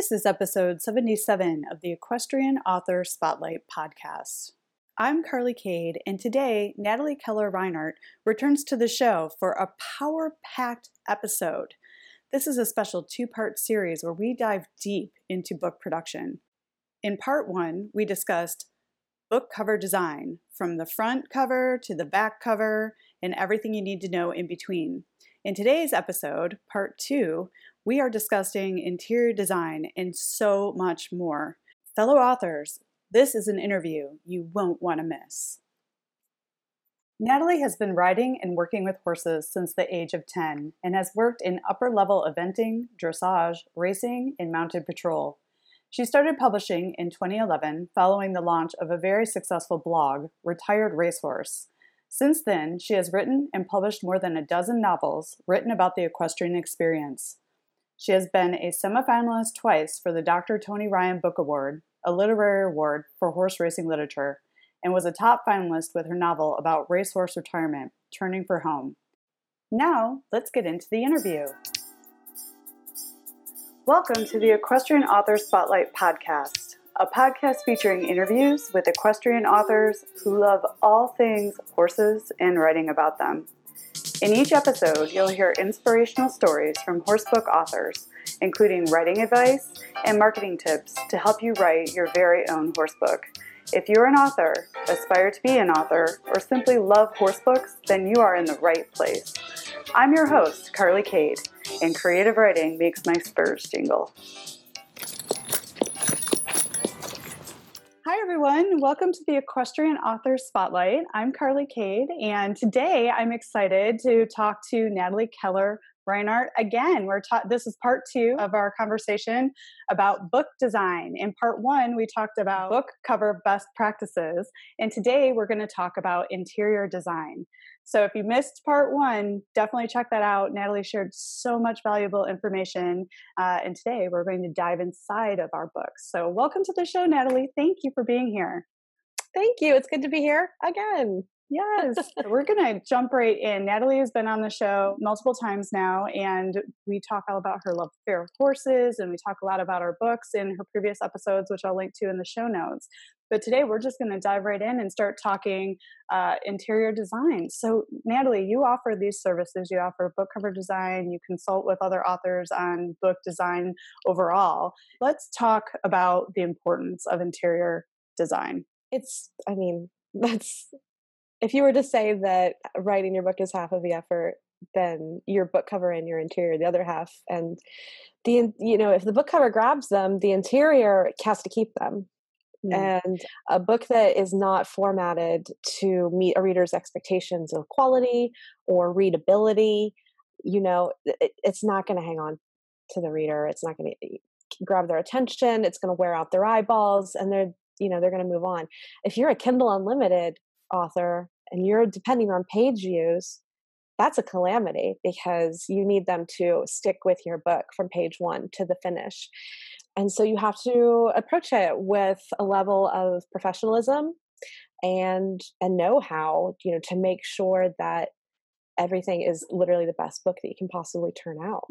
This is episode 77 of the Equestrian Author Spotlight podcast. I'm Carly Cade, and today Natalie Keller Reinert returns to the show for a power packed episode. This is a special two part series where we dive deep into book production. In part one, we discussed book cover design from the front cover to the back cover and everything you need to know in between. In today's episode, part two, we are discussing interior design and so much more. Fellow authors, this is an interview you won't want to miss. Natalie has been riding and working with horses since the age of 10 and has worked in upper level eventing, dressage, racing, and mounted patrol. She started publishing in 2011 following the launch of a very successful blog, Retired Racehorse. Since then, she has written and published more than a dozen novels written about the equestrian experience. She has been a semifinalist twice for the Dr. Tony Ryan Book Award, a literary award for horse racing literature, and was a top finalist with her novel about racehorse retirement, Turning for Home. Now, let's get into the interview. Welcome to the Equestrian Author Spotlight podcast, a podcast featuring interviews with equestrian authors who love all things horses and writing about them. In each episode, you'll hear inspirational stories from horsebook authors, including writing advice and marketing tips to help you write your very own horsebook. If you're an author, aspire to be an author, or simply love horsebooks, then you are in the right place. I'm your host, Carly Cade, and creative writing makes my spurs jingle. Hi, everyone. Welcome to the Equestrian Author Spotlight. I'm Carly Cade, and today I'm excited to talk to Natalie Keller Again. We're taught this is part two of our conversation about book design. In part one, we talked about book cover best practices, and today we're going to talk about interior design. So if you missed part one, definitely check that out. Natalie shared so much valuable information. Uh, and today we're going to dive inside of our books. So welcome to the show, Natalie. Thank you for being here. Thank you. It's good to be here again. Yes, we're going to jump right in. Natalie has been on the show multiple times now, and we talk all about her love affair of horses, and we talk a lot about our books in her previous episodes, which I'll link to in the show notes. But today we're just going to dive right in and start talking uh, interior design. So, Natalie, you offer these services. You offer book cover design, you consult with other authors on book design overall. Let's talk about the importance of interior design. It's, I mean, that's if you were to say that writing your book is half of the effort, then your book cover and your interior the other half and the you know if the book cover grabs them the interior has to keep them mm. and a book that is not formatted to meet a reader's expectations of quality or readability you know it, it's not going to hang on to the reader it's not going to grab their attention it's going to wear out their eyeballs and they're you know they're going to move on if you're a kindle unlimited author and you're depending on page views, that's a calamity because you need them to stick with your book from page one to the finish. And so you have to approach it with a level of professionalism and and know-how, you know, to make sure that everything is literally the best book that you can possibly turn out.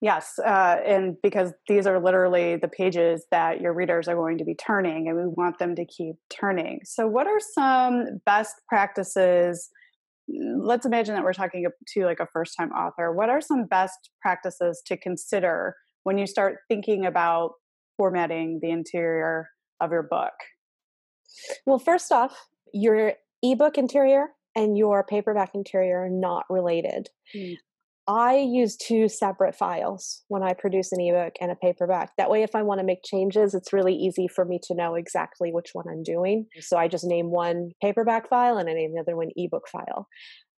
Yes, uh, and because these are literally the pages that your readers are going to be turning, and we want them to keep turning. So, what are some best practices? Let's imagine that we're talking to like a first time author. What are some best practices to consider when you start thinking about formatting the interior of your book? Well, first off, your ebook interior and your paperback interior are not related. Mm. I use two separate files when I produce an ebook and a paperback. That way, if I want to make changes, it's really easy for me to know exactly which one I'm doing. So I just name one paperback file and I name the other one ebook file.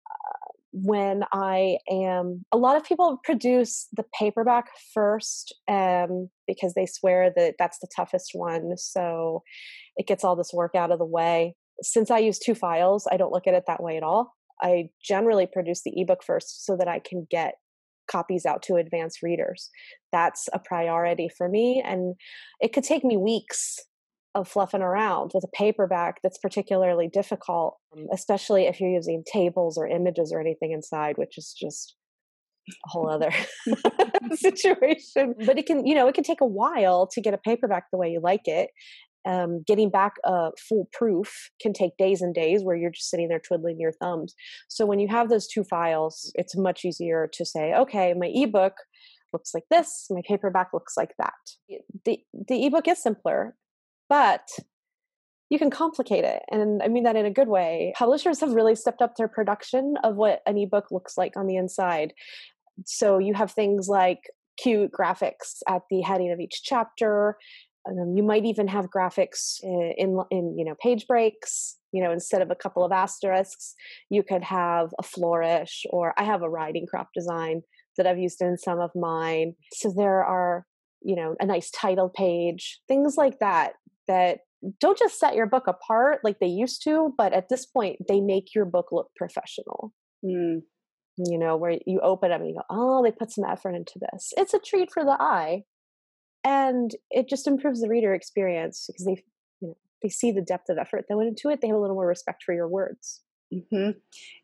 Uh, when I am, a lot of people produce the paperback first um, because they swear that that's the toughest one. So it gets all this work out of the way. Since I use two files, I don't look at it that way at all. I generally produce the ebook first so that I can get copies out to advanced readers. That's a priority for me. And it could take me weeks of fluffing around with a paperback that's particularly difficult, um, especially if you're using tables or images or anything inside, which is just a whole other situation. But it can, you know, it can take a while to get a paperback the way you like it. Um, getting back a full proof can take days and days where you're just sitting there twiddling your thumbs. So when you have those two files, it's much easier to say, okay, my ebook looks like this, my paperback looks like that. The the ebook is simpler, but you can complicate it. And I mean that in a good way. Publishers have really stepped up their production of what an ebook looks like on the inside. So you have things like cute graphics at the heading of each chapter. Um, you might even have graphics in, in, in you know page breaks. You know, instead of a couple of asterisks, you could have a flourish, or I have a riding crop design that I've used in some of mine. So there are you know a nice title page, things like that that don't just set your book apart like they used to, but at this point they make your book look professional. Mm you know, where you open them and you go, oh, they put some effort into this. It's a treat for the eye. And it just improves the reader experience because they, you know, they see the depth of effort that went into it. They have a little more respect for your words. Mm-hmm.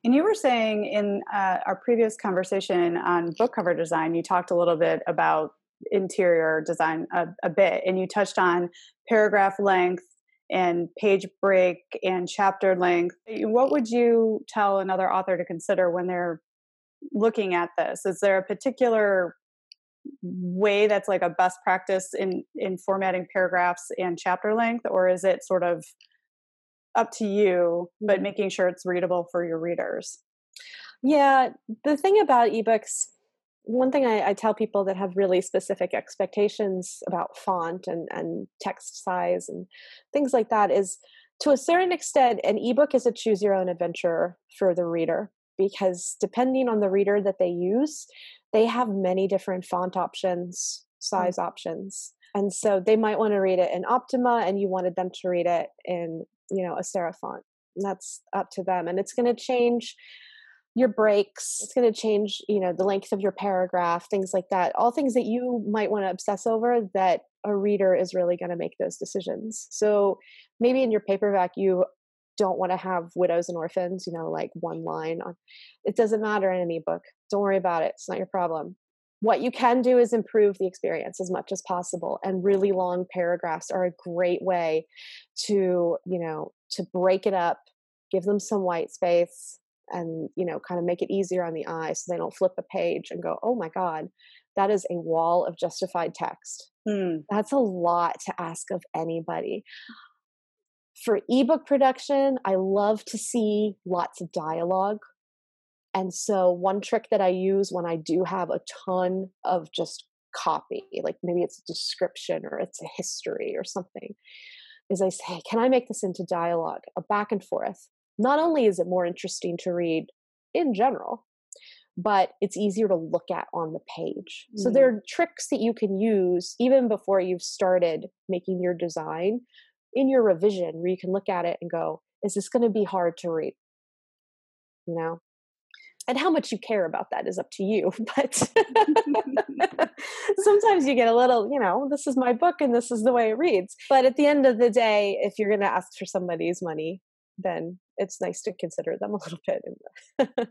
And you were saying in uh, our previous conversation on book cover design, you talked a little bit about interior design a, a bit, and you touched on paragraph length and page break and chapter length. What would you tell another author to consider when they're looking at this? Is there a particular way that's like a best practice in in formatting paragraphs and chapter length or is it sort of up to you but mm-hmm. making sure it's readable for your readers yeah the thing about ebooks one thing I, I, tell people that have really specific expectations about font and, and text size and things like that is to a certain extent an ebook is a choose your own adventure for the reader because depending on the reader that they use, they have many different font options, size mm-hmm. options. And so they might want to read it in Optima and you wanted them to read it in, you know, a serif font. And that's up to them. And it's going to change your breaks. It's going to change, you know, the length of your paragraph, things like that. All things that you might want to obsess over that a reader is really going to make those decisions. So maybe in your paperback, you don't want to have widows and orphans, you know, like one line on it doesn't matter in an ebook. Don't worry about it. It's not your problem. What you can do is improve the experience as much as possible. And really long paragraphs are a great way to, you know, to break it up, give them some white space and, you know, kind of make it easier on the eye so they don't flip a page and go, oh my God, that is a wall of justified text. Hmm. That's a lot to ask of anybody for ebook production, I love to see lots of dialogue. And so, one trick that I use when I do have a ton of just copy, like maybe it's a description or it's a history or something, is I say, Can I make this into dialogue, a back and forth? Not only is it more interesting to read in general, but it's easier to look at on the page. Mm. So, there are tricks that you can use even before you've started making your design in your revision where you can look at it and go, is this going to be hard to read? You know? And how much you care about that is up to you. But sometimes you get a little, you know, this is my book and this is the way it reads. But at the end of the day, if you're going to ask for somebody's money, then it's nice to consider them a little bit in the,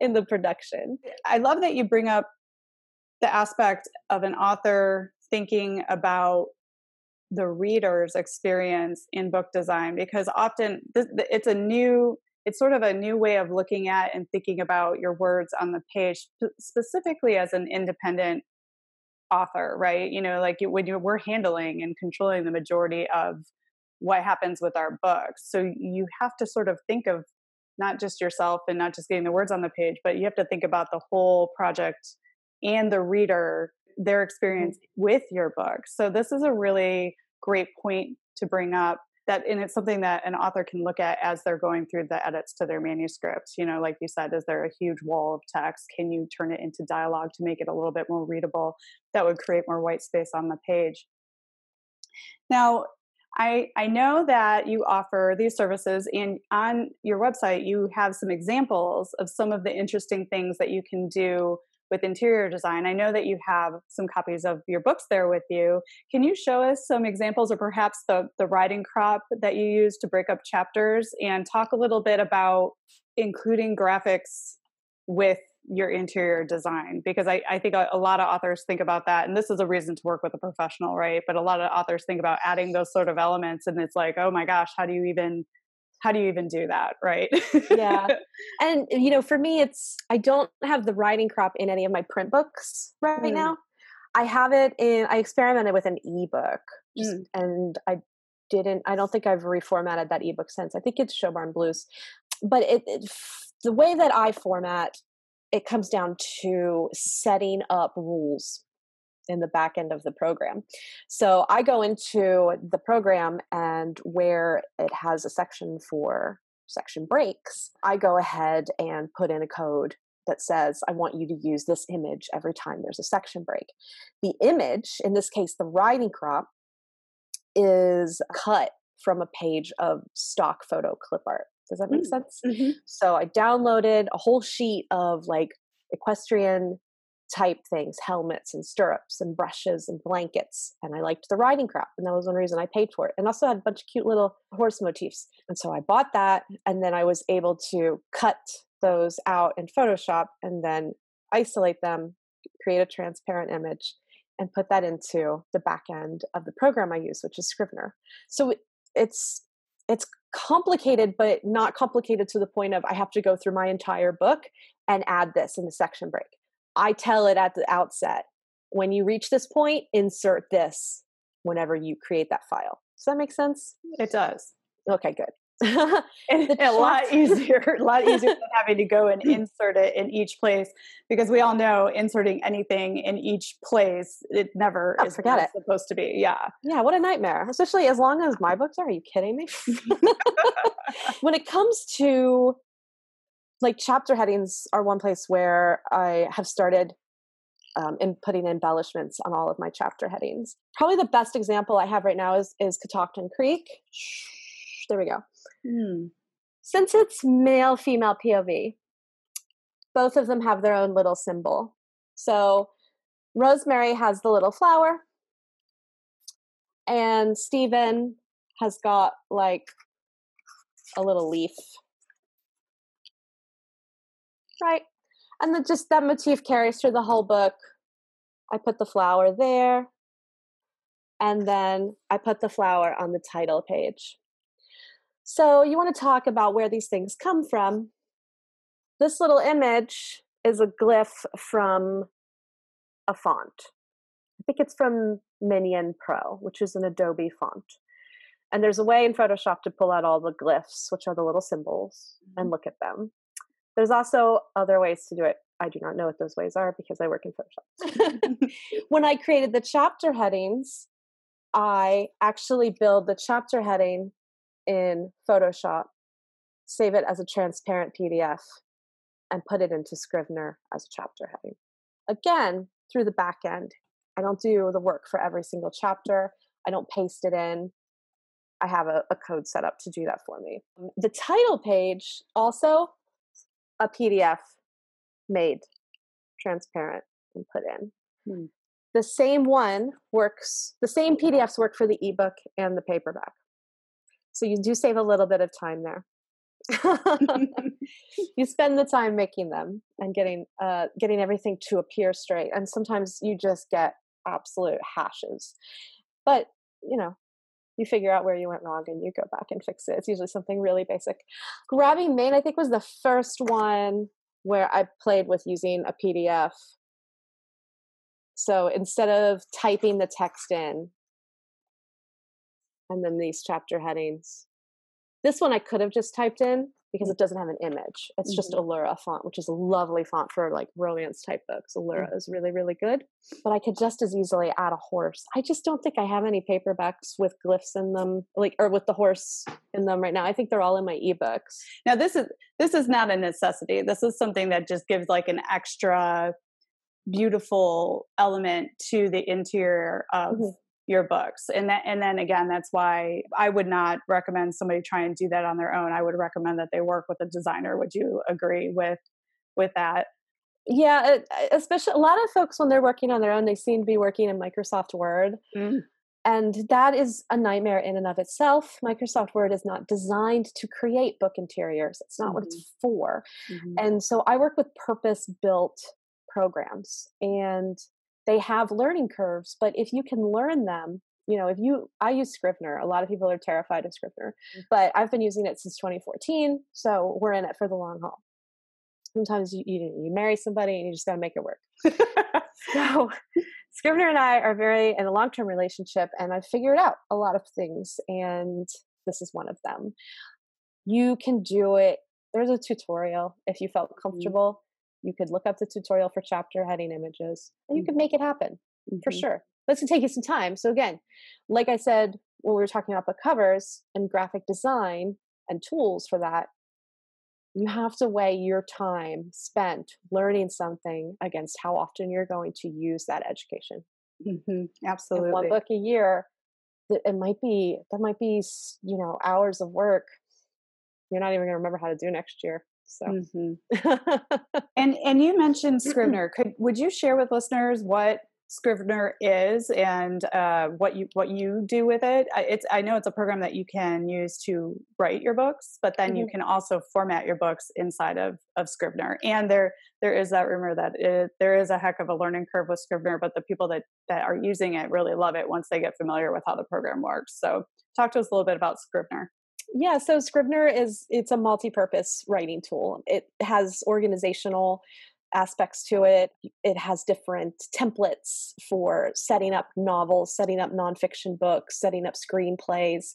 in the production. I love that you bring up the aspect of an author thinking about the reader's experience in book design because often it's a new it's sort of a new way of looking at and thinking about your words on the page specifically as an independent author right? You know like when you we're handling and controlling the majority of what happens with our books. So you have to sort of think of not just yourself and not just getting the words on the page but you have to think about the whole project and the reader their mm-hmm. experience with your book. So this is a really great point to bring up that and it's something that an author can look at as they're going through the edits to their manuscripts you know like you said is there a huge wall of text? Can you turn it into dialogue to make it a little bit more readable that would create more white space on the page? Now I, I know that you offer these services and on your website you have some examples of some of the interesting things that you can do with interior design. I know that you have some copies of your books there with you. Can you show us some examples or perhaps the, the riding crop that you use to break up chapters and talk a little bit about including graphics with your interior design because I, I think a, a, lot of authors think about that and this is a reason to work with a professional right but a lot of authors think about adding those sort of elements and it's like oh my gosh how do you even how do you even do that right? Yeah. And you know for me it's i don't have the riding crop in any of my print books right mm. now. I have it in i experimented with an ebook just, mm. and i didn't i don't think i've reformatted that ebook since. I think it's Show Barn Blues. But it, it the way that i format it comes down to setting up rules in the back end of the program. So I go into the program and where it has a section for section breaks, I go ahead and put in a code that says, I want you to use this image every time there's a section break. The image, in this case, the riding crop, is cut from a page of stock photo clip art. Does that make mm, sense? Mm-hmm. So I downloaded a whole sheet of like equestrian type things helmets and stirrups and brushes and blankets and i liked the riding crop and that was one reason i paid for it and also had a bunch of cute little horse motifs and so i bought that and then i was able to cut those out in photoshop and then isolate them create a transparent image and put that into the back end of the program i use which is scrivener. So it's it's complicated but not complicated to the point of i have to go through my entire book and add this in the section break I tell it at the outset. When you reach this point, insert this whenever you create that file. Does that make sense? It does. Okay, good. and a lot easier, a lot easier than having to go and insert it in each place because we all know inserting anything in each place it never oh, is forget it. supposed to be. Yeah, yeah, what a nightmare. Especially as long as my books are. Are you kidding me? when it comes to like chapter headings are one place where I have started um, in putting embellishments on all of my chapter headings. Probably the best example I have right now is is Catoctin Creek. There we go. Mm. Since it's male female POV, both of them have their own little symbol. So Rosemary has the little flower, and Stephen has got like a little leaf right? And then just that motif carries through the whole book. I put the flower there. And then i put the flower on the title page. So you want to talk about where these things come from. This little image is a glyph from a font. I think it's from minion pro which is an adobe font. And there's a way in photoshop to pull out all the glyphs which are the little symbols and mm-hmm. look at them there's also other ways to do it. I do not know what those ways are because I work in Photoshop. when I created the chapter headings, I actually build the chapter heading in Photoshop, save it as a transparent PDF, and put it into Scrivener as a chapter heading. Again, through the back end. I don't do the work for every single chapter. I don't paste it in. I have a, a code set up to do that for me. The title page also a PDF made transparent and put in. Hmm. The same one works, the same PDFs work for the ebook and the paperback. So you do save a little bit of time there. you spend the time making them and getting uh, getting everything to appear straight, and sometimes you just get absolute hashes. But you know, you figure out where you went wrong and you go back and fix it. It's usually something really basic. Grabbing Mane, I think, was the first one where I played with using a PDF. So instead of typing the text in and then these chapter headings, this one I could have just typed in, because it doesn't have an image. It's mm-hmm. just Allura font, which is a lovely font for like romance type books. Allura mm-hmm. is really, really good. But I could just as easily add a horse. I just don't think I have any paperbacks with glyphs in them, like or with the horse in them right now. I think they're all in my ebooks. Now this is this is not a necessity. This is something that just gives like an extra beautiful element to the interior of mm-hmm your books and that and then again that's why i would not recommend somebody try and do that on their own i would recommend that they work with a designer would you agree with with that yeah especially a lot of folks when they're working on their own they seem to be working in microsoft word mm. and that is a nightmare in and of itself. Microsoft Word is not designed to create book interiors. It's not mm-hmm. what it's mm-hmm. for. Mm-hmm. And so I work with purpose built programs and they have learning curves, but if you can learn them, you know, if you, I use Scrivener. A lot of people are terrified of Scrivener, mm. but I've been using it since 2014. So we're in it for the long haul. Sometimes you, you, you marry somebody and you just got to make it work. so Scrivener and I are very in a long term relationship, and I've figured out a lot of things, and this is one of them. You can do it. There's a tutorial if you felt mm-hmm. comfortable. Mm-hmm. You could look up the tutorial for chapter heading images, and you mm-hmm. could make it happen mm-hmm. for sure. But it's gonna take you some time. So again, like I said when we were talking about the covers and graphic design and tools for that, you have to weigh your time spent learning something against how often you're going to use that education. Mm-hmm. Absolutely. one book a year, it might be, that might be, you know, hours of work you're not even going to remember how to do next year. So, mm-hmm. and and you mentioned Scrivener. Could would you share with listeners what Scrivener is and uh, what you what you do with it. It's I know it's a program that you can use to write your books, but then mm-hmm. you can also format your books inside of of Scrivener. And there there is that rumor that it, there is a heck of a learning curve with Scrivener, but the people that that are using it really love it once they get familiar with how the program works. So talk to us a little bit about Scrivener. Yeah, so Scrivener is it's a multi-purpose writing tool. It has organizational aspects to it. It has different templates for setting up novels, setting up nonfiction books, setting up screenplays.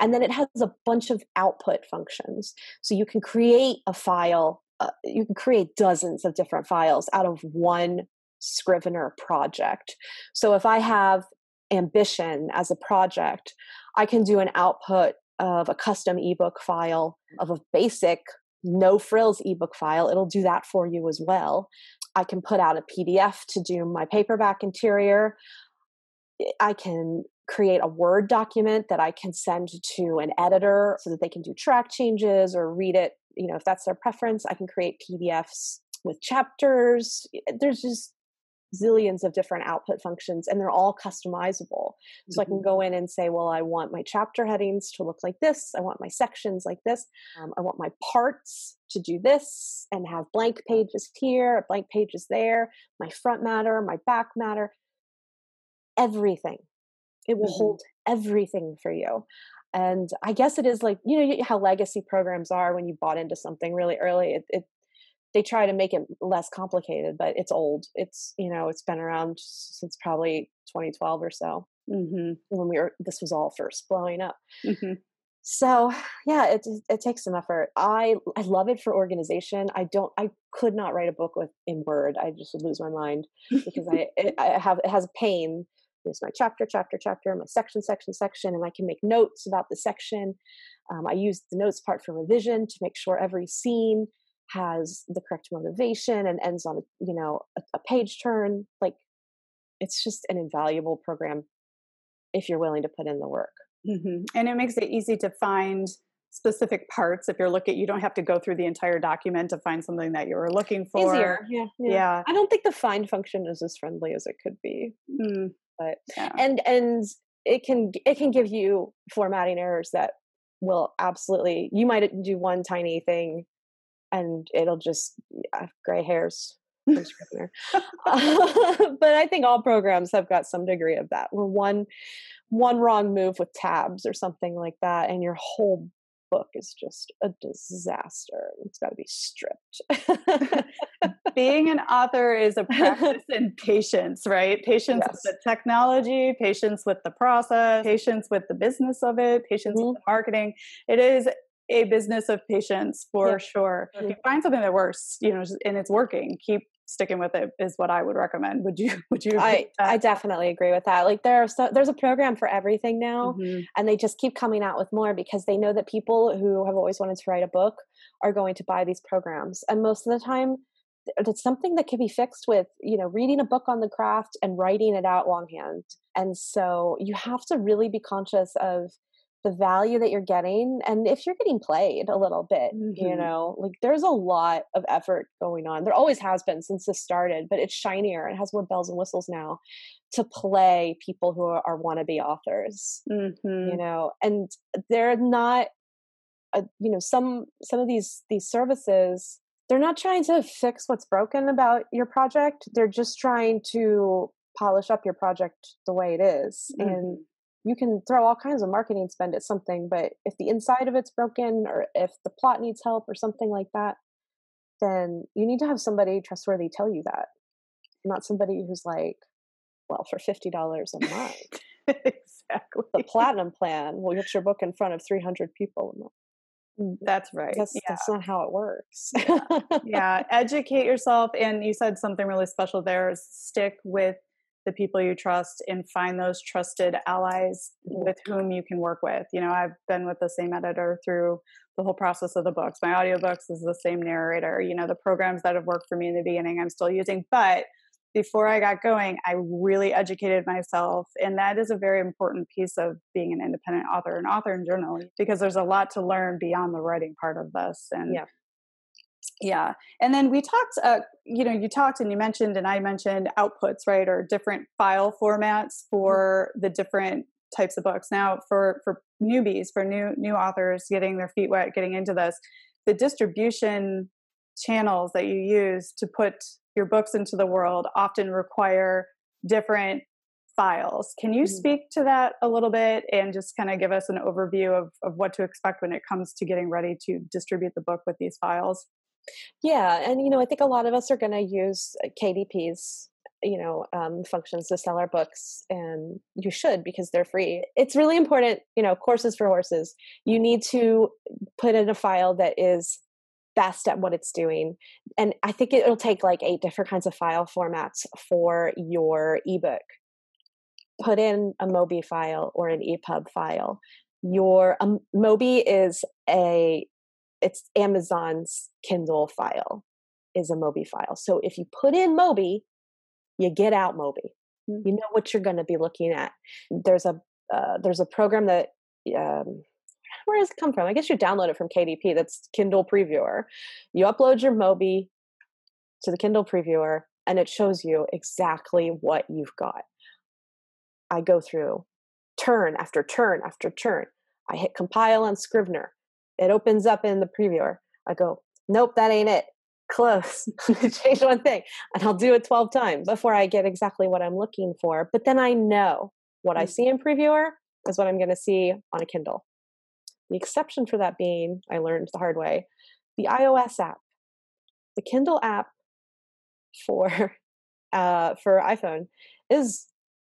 And then it has a bunch of output functions. So you can create a file, uh, you can create dozens of different files out of one Scrivener project. So if I have ambition as a project, I can do an output of a custom ebook file mm. of a basic no frills ebook file, it'll do that for you as well. I can put out a PDF to do my paperback interior. I can create a Word document that I can send to an editor so that they can do track changes or read it, you know, if that's their preference. I can create PDFs with chapters. There's just zillions of different output functions and they're all customizable. So mm-hmm. I can mm-hmm. go in and say, well, I want my chapter headings to look like this. I want my sections like this. Um, I want my parts to do this and have blank pages here, blank pages there, my front matter, my back matter, everything. It will mm-hmm. hold everything for you. And I guess it is like, you know, how legacy programs are when you bought into something really early. It, it they try to make it less complicated, but it's old. It's you know it's been around since probably 2012 or so mm-hmm. when we were this was all first blowing up. Mm-hmm. So yeah, it it takes some effort. I I love it for organization. I don't. I could not write a book with in Word. I just would lose my mind because I it, I have it has pain. There's my chapter, chapter, chapter, my section, section, section, and I can make notes about the section. Um, I use the notes part for revision to make sure every scene has the correct motivation and ends on a you know a, a page turn like it's just an invaluable program if you're willing to put in the work mm-hmm. and it makes it easy to find specific parts if you're looking you don't have to go through the entire document to find something that you were looking for easier yeah yeah, yeah. i don't think the find function is as friendly as it could be mm. but yeah. and and it can it can give you formatting errors that will absolutely you might do one tiny thing and it'll just yeah, gray hairs but I think all programs have got some degree of that. Where one one wrong move with tabs or something like that, and your whole book is just a disaster. It's got to be stripped. Being an author is a practice in patience, right? Patience yes. with the technology, patience with the process, patience with the business of it, patience mm-hmm. with the marketing. It is a business of patience for yeah. sure. If you find something that works, you know, and it's working, keep sticking with it is what I would recommend. Would you? Would you? I I definitely agree with that. Like there are so, there's a program for everything now, mm-hmm. and they just keep coming out with more because they know that people who have always wanted to write a book are going to buy these programs, and most of the time. It's something that can be fixed with, you know, reading a book on the craft and writing it out longhand. And so you have to really be conscious of the value that you're getting and if you're getting played a little bit mm-hmm. you know like there's a lot of effort going on there always has been since this started but it's shinier it has more bells and whistles now to play people who are, are wannabe authors mm-hmm. you know and they're not uh, you know some some of these these services they're not trying to fix what's broken about your project they're just trying to polish up your project the way it is mm-hmm. and you can throw all kinds of marketing spend at something, but if the inside of it's broken or if the plot needs help or something like that, then you need to have somebody trustworthy tell you that. Not somebody who's like, well, for $50 a month. exactly. The platinum plan will get your book in front of 300 people a month. Mm, that's right. That's, yeah. that's not how it works. yeah. yeah. Educate yourself. And you said something really special there stick with the people you trust and find those trusted allies mm-hmm. with whom you can work with. You know, I've been with the same editor through the whole process of the books. My audiobooks is the same narrator. You know, the programs that have worked for me in the beginning, I'm still using. But before I got going, I really educated myself. And that is a very important piece of being an independent author and author in general, because there's a lot to learn beyond the writing part of this. And yeah yeah and then we talked uh, you know you talked and you mentioned and i mentioned outputs right or different file formats mm-hmm. for the different types of books now for for newbies for new new authors getting their feet wet getting into this the distribution channels that you use to put your books into the world often require different files can you mm-hmm. speak to that a little bit and just kind of give us an overview of, of what to expect when it comes to getting ready to distribute the book with these files yeah, and you know, I think a lot of us are going to use uh, KDP's you know um, functions to sell our books and you should because they're free. It's really important you know courses for horses. You need to put in a file that is best at what it's doing and i think it'll take like eight different kinds of file formats for your ebook. Put in a mobi file or an epub file. Your um, mobi is a it's Amazon's Kindle file is a Mobi file. So if you put in Mobi, you get out Mobi. Mm-hmm. You know what you're going to be looking at. There's a uh, there's a program that um, where does it come from? I guess you download it from KDP. That's Kindle Previewer. You upload your Mobi to the Kindle Previewer, and it shows you exactly what you've got. I go through turn after turn after turn. I hit compile on Scrivener it opens up in the previewer. I go, nope, that ain't it. Close. Change one thing. And I'll do it 12 times before I get exactly what I'm looking for. But then I know what I mm. see in previewer is what I'm going to see on a Kindle. The exception for that being, I learned the hard way, the iOS app. The Kindle app for uh, for iPhone is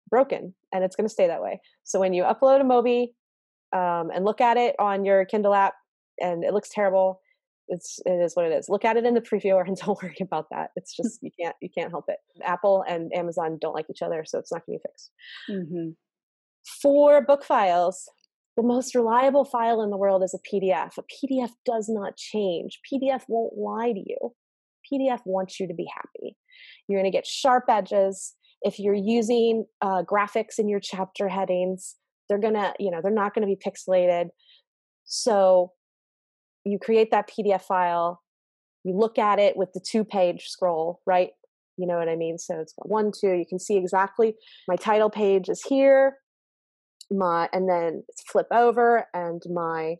broken and it's going to stay that way. So when you upload a Mobi um, and look at it on your Kindle app, and it looks terrible. It's it is what it is. Look at it in the previewer and don't worry about that. It's just you can't you can't help it. Apple and amazon don't like each other so it's not going to be fixed. Mm-hmm. for book files the most reliable file in the world is a pdf a pdf does not change. Pdf won't lie to you. Pdf wants you to be happy. You're going to get sharp edges. If you're using uh, graphics in your chapter headings they're going to you know they're not going to be pixelated. So you create that PDF file, you look at it with the two page scroll, right? You know what I mean? So it's got one, two, you can see exactly my title page is here, my, and then flip over and my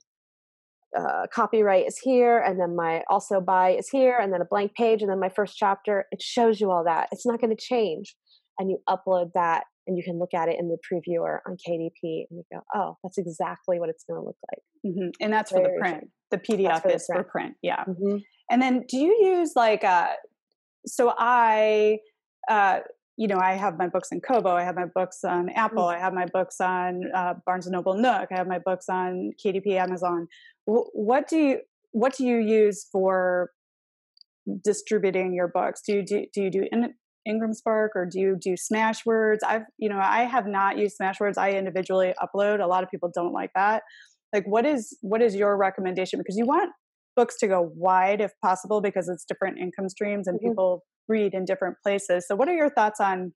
uh, copyright is here, and then my also by is here, and then a blank page, and then my first chapter. It shows you all that. It's not going to change. And you upload that and you can look at it in the previewer on KDP and you go, oh, that's exactly what it's going to look like. Mm-hmm. And that's Very for the print. The PDF for is the print. for print. Yeah. Mm-hmm. And then do you use like, uh, so I, uh, you know, I have my books in Kobo. I have my books on Apple. Mm-hmm. I have my books on uh, Barnes and Noble Nook. I have my books on KDP, Amazon. W- what do you what do you use for distributing your books? Do you do, do you do in, Ingram Spark or do you do Smashwords? I've, you know, I have not used Smashwords. I individually upload. A lot of people don't like that. Like what is what is your recommendation? Because you want books to go wide if possible because it's different income streams and mm-hmm. people read in different places. So what are your thoughts on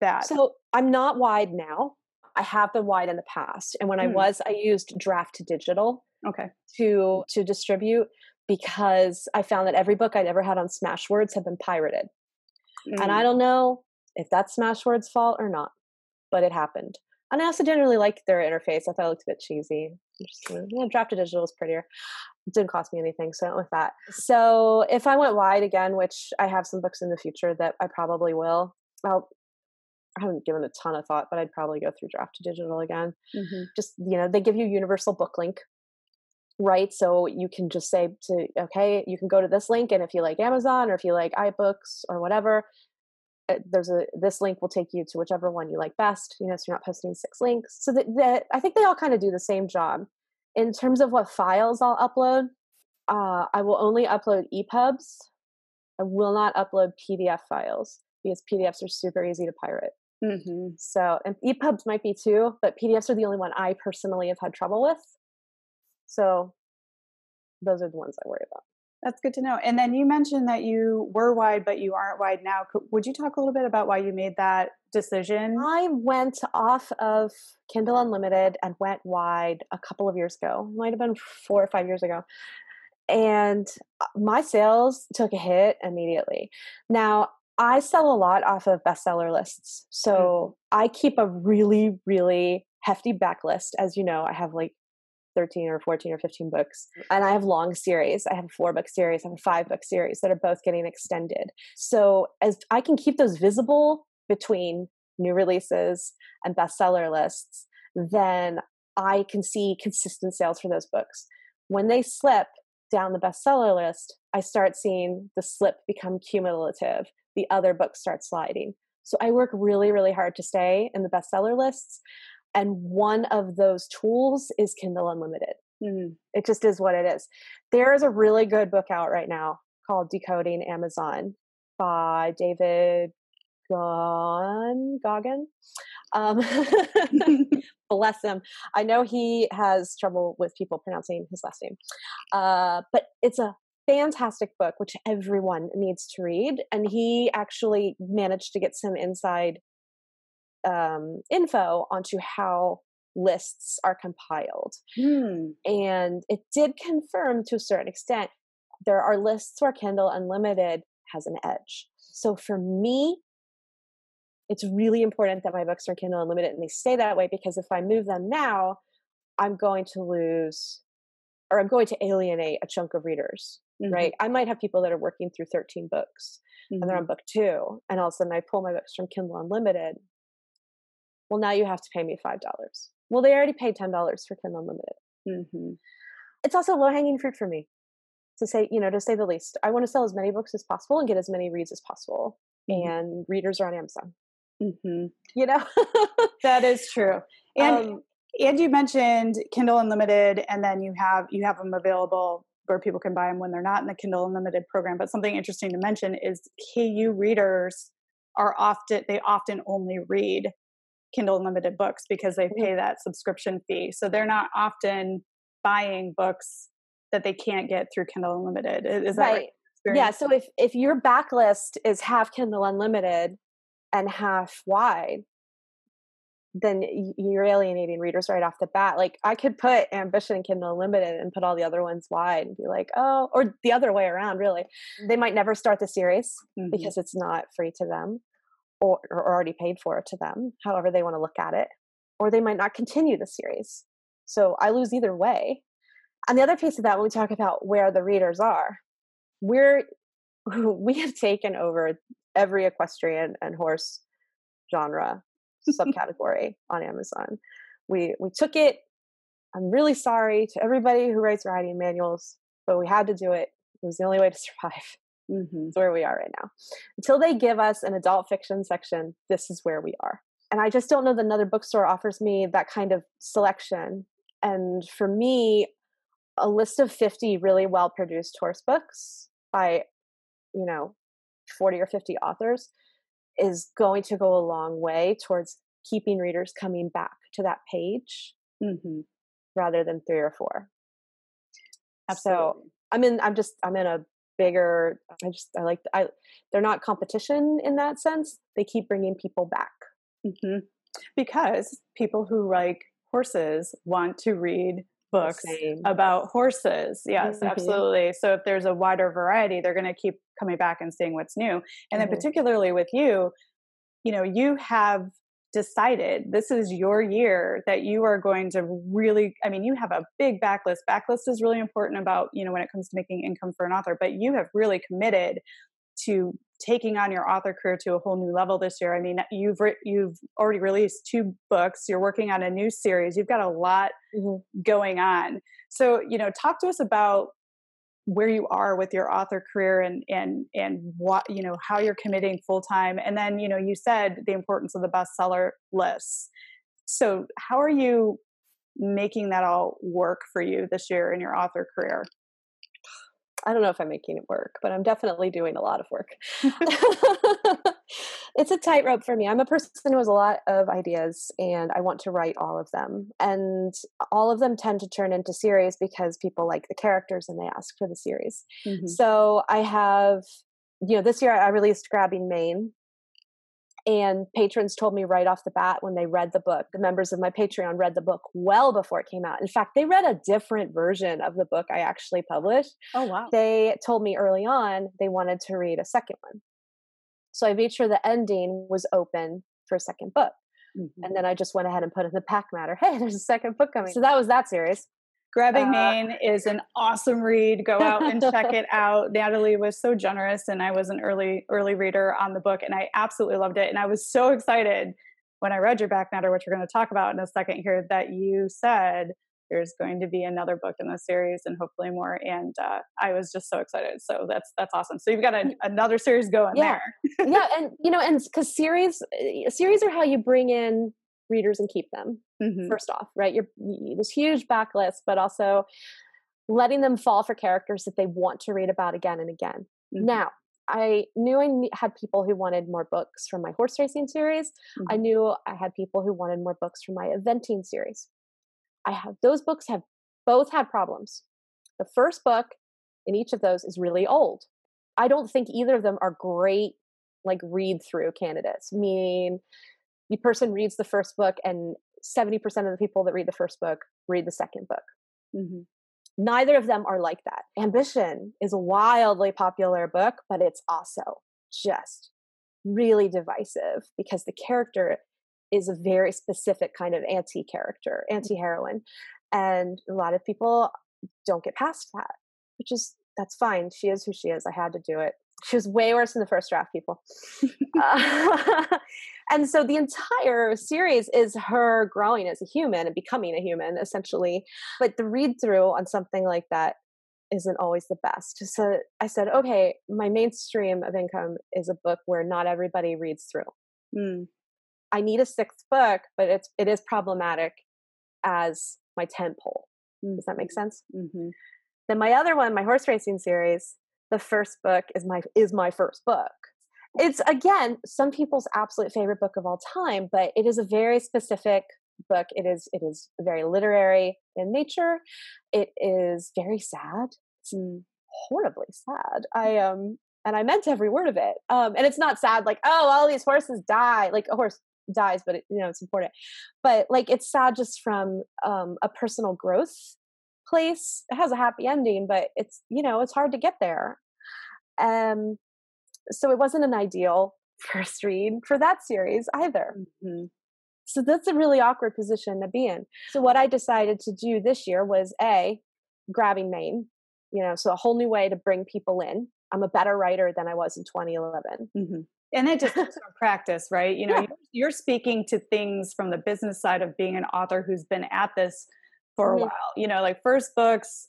that? So I'm not wide now. I have been wide in the past. And when Hmm. I was, I used draft to digital Okay. to to distribute because I found that every book I'd ever had on Smashwords had been pirated. And I Mm. don't know if that's Smashwords' fault or not, but it happened. And I also didn't really like their interface. I thought it looked a bit cheesy. Just, yeah, Draft to Digital is prettier. It didn't cost me anything, so I went with that. So if I went wide again, which I have some books in the future that I probably will, I'll, I haven't given a ton of thought, but I'd probably go through Draft to Digital again. Mhm. Just, you know, they give you universal book link, right? So you can just say to, okay, you can go to this link, and if you like Amazon or if you like iBooks or whatever, uh, there's a this link will take you to whichever one you like best you know so you're not posting six links so that, that i think they all kind of do the same job in terms of what files i'll upload uh, i will only upload epubs i will not upload pdf files because pdfs are super easy to pirate Mhm. so and epubs might be too but pdfs are the only one i personally have had trouble with so those are the ones i worry about That's good to know. And then you mentioned that you were wide, but you aren't wide now. Could- Would you talk a little bit about why you made that decision? I went off of Kindle Unlimited and went wide a couple of years ago. Might have been four or five years ago. And uh, my sales took a hit immediately. Now, I sell a lot off of bestseller lists. So I keep a really, really hefty backlist. As you know, I have like 13 or 14 or 15 books. And I have long series. I have a four book series, I have a five book series that are both getting extended. So as I can keep those visible between new releases and bestseller lists, then I can see consistent sales for those books. When they slip down the bestseller list, I start seeing the slip become cumulative. The other books start sliding. So I work really, really hard to stay in the bestseller lists. And one of those tools is Kindle Unlimited. Mm. It just is what it is. There is a really good book out right now called Decoding Amazon by David Gon Goggin. Um, bless him. I know he has trouble with people pronouncing his last name, uh, but it's a fantastic book which everyone needs to read. And he actually managed to get some inside um, info onto how lists are compiled. Hmm. And it did confirm to a certain extent there are lists where Kindle Unlimited has an edge. So for me, it's really important that my books are Kindle Unlimited and they stay that way because if I move them now, I'm going to lose or I'm going to alienate a chunk of readers, Mhm. right? I might have people that are working through 13 books and they're Mhm. on book two, and all of a sudden I pull my books from Kindle Unlimited. Well, now you have to pay me $5. Well, they already paid $10 for Kindle Unlimited Mhm. it's also low hanging fruit for me to say, you know, to say the least. I want to sell as many books as possible and get as many reads as possible. Mhm. And readers are on Amazon, Mhm. you know? That is true. And Um, and you mentioned Kindle Unlimited, and then you have you have them available where people can buy them when they're not in the Kindle Unlimited program. But something interesting to mention is KU readers are often they often only read Kindle Unlimited books because they pay that subscription fee. So they're not often buying books that they can't get through Kindle Unlimited. Is that right? right. Yeah. So if, if your backlist is half Kindle Unlimited and half wide, then you're alienating readers right off the bat. Like I could put Ambition and Kindle Unlimited and put all the other ones wide and be like, oh, or the other way around, really. They might never start the series. Mhm. because it's not free to them or, or already paid for to them, however they want to look at it, or they might not continue the series. So I lose either way. And the other piece of that, when we talk about where the readers are, we're we have taken over every equestrian and horse genre subcategory on Amazon. We we took it. I'm really sorry to everybody who writes riding manuals, but we had to do it. It was the only way to survive. Mhm. It's where we are right now. Until they give us an adult fiction section, this is where we are. And I just don't know that another bookstore offers me that kind of selection. And for me, a list of 50 really well produced horse books by, you know, 40 or 50 authors is going to go a long way towards keeping readers coming back to that page Mhm. rather than three or four. Absolutely. So I'm in I'm just I'm in a bigger I just I like I they're not competition in that sense. They keep bringing people back. Mhm. Because people who like horses want to read books about horses. Yes, mm-hmm. absolutely. So if there's a wider variety, they're going to keep coming back and seeing what's new. And mm-hmm. then particularly with you, you know, you have decided this is your year that you are going to really i mean you have a big backlist backlist is really important about you know when it comes to making income for an author but you have really committed to taking on your author career to a whole new level this year. I mean, you've re- you've already released two books. You're working on a new series. You've got a lot mm-hmm. going on. So, you know, talk to us about where you are with your author career and and and what you know how you're committing full time. And then, you know, you said the importance of the bestseller lists. So, how are you making that all work for you this year in your author career? I don't know if I'm making it work, but I'm definitely doing a lot of work. it's a tightrope for me. I'm a person who has a lot of ideas and I want to write all of them. And all of them tend to turn into series because people like the characters and they ask for the series. Mm-hmm. So I have, you know, this year I released Grabbing Mane, and patrons told me right off the bat when they read the book, the members of my Patreon read the book well before it came out. In fact, they read a different version of the book I actually published. Oh, wow. They told me early on they wanted to read a second one. So I made sure the ending was open for a second book. Mm-hmm. And then I just went ahead and put in the back matter hey, there's a second book coming. So that was that series. Grabbing uh, Mane is an awesome read. Go out and check it out. Natalie was so generous, and I was an early early reader on the book, and I absolutely loved it. And I was so excited when I read your back matter, which we're going to talk about in a second here, that you said there's going to be another book in the series and hopefully more. And uh, I was just so excited. So that's that's awesome. So you've got a, another series going yeah. there. yeah, and you know, and because series eh, series are how you bring in readers and keep them mm-hmm. first off right you're this huge backlist but also letting them fall for characters that they want to read about again and again mm-hmm. now I knew I had people who wanted more books from my horse racing series. Mm-hmm. I knew I had people who wanted more books from my eventing series. I have those books have both had problems. The first book in each of those is really old. I don't think either of them are great like read through candidates. Meaning the person reads the first book and 70% of the people that read the first book read the second book. Mm-hmm. Neither of them are like that. Ambition is a wildly popular book, but it's also just really divisive because the character is a very specific kind of anti character, anti heroine. And a lot of people don't get past that, which is that's fine. She is who she is. I had to do it. She was way worse in the first draft, people. uh, and so the entire series is her growing as a human and becoming a human, essentially. But the read through on something like that isn't always the best. So I said, okay, my mainstream of income is a book where not everybody reads through. Mm. I need a sixth book, but it's it is problematic as my tent pole. Does that make mm-hmm. sense? Mm-hmm. Then my other one, my horse racing series, the first book is my is my first book it's again some people's absolute favorite book of all time but it is a very specific book it is it is very literary in nature it is very sad it's horribly sad i um and i meant every word of it um and it's not sad like oh all these horses die like a horse dies but it, you know it's important but like it's sad just from um a personal growth place it has a happy ending but it's you know it's hard to get there um so it wasn't an ideal first read for that series either. Mm-hmm. So that's a really awkward position to be in. So what I decided to do this year was a Grabbing Mane, you know, so a whole new way to bring people in. I'm a better writer than I was in 2011. Mm-hmm. And it just comes from practice, right? You know, yeah. you're, speaking to things from the business side of being an author who's been at this for mm-hmm. a while. You know, like first books,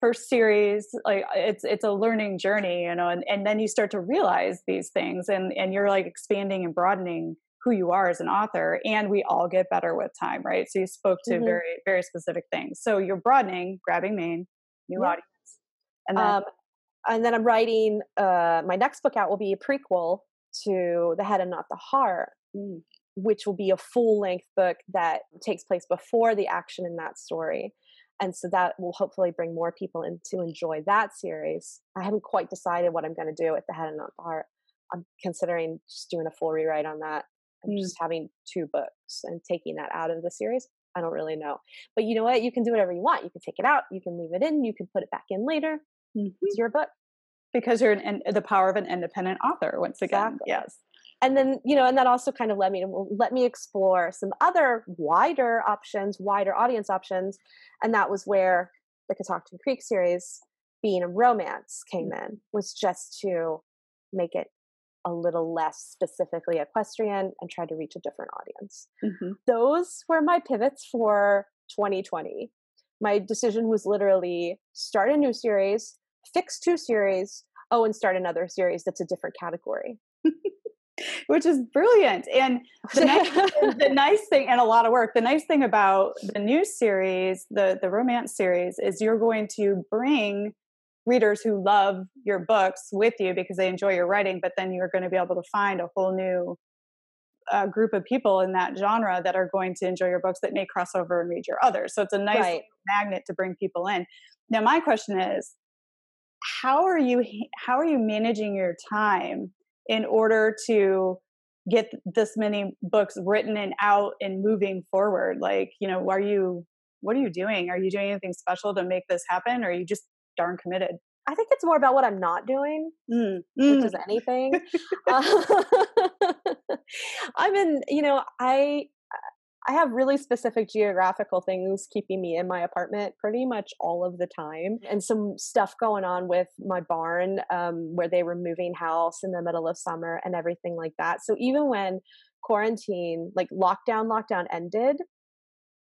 first series like it's it's a learning journey you know and, and then you start to realize these things and and you're like expanding and broadening who you are as an author and we all get better with time right so you spoke to mm-hmm. very very specific things so you're broadening Grabbing Mane new yeah. audience and then um, and then i'm writing uh my next book out will be a prequel to the head and not the heart mm. which will be a full length book that takes place before the action in that story and so that will hopefully bring more people in to enjoy that series i haven't quite decided what i'm going to do with the head and not the heart i'm considering just doing a full rewrite on that and Mm. just having two books and taking that out of the series. I don't really know. But you know what? You can do whatever you want. You can take it out, you can leave it in, you can put it back in later. Mhm. It's your book. Because you're an, in- the power of an independent author, once again. Exactly. Yes. and then you know and that also kind of led me to let me explore some other wider options wider audience options and that was where the Catoctin Creek series being a romance came in was just to make it a little less specifically equestrian and try to reach a different audience Mhm. those were my pivots for 2020 my decision was literally start a new series fix two series oh and start another series that's a different category Which is brilliant. And the nice, the nice thing, and a lot of work, the nice thing about the new series, the, the romance series, is you're going to bring readers who love your books with you because they enjoy your writing, but then you're going to be able to find a whole new uh, group of people in that genre that are going to enjoy your books that may cross over and read your others. So it's a nice Right. magnet to bring people in. Now, my question is, how are you how are you managing your time in order to get this many books written and out and moving forward? Like, you know, are you what are you doing? Are you doing anything special to make this happen, or are you just darn committed? I think it's more about what I'm not doing, Mm, which mm. is anything. Uh, I'm in, you know, I I have really specific geographical things keeping me in my apartment pretty much all of the time, and some stuff going on with my barn um, where they were moving house in the middle of summer and everything like that. So even when quarantine, like lockdown, lockdown ended,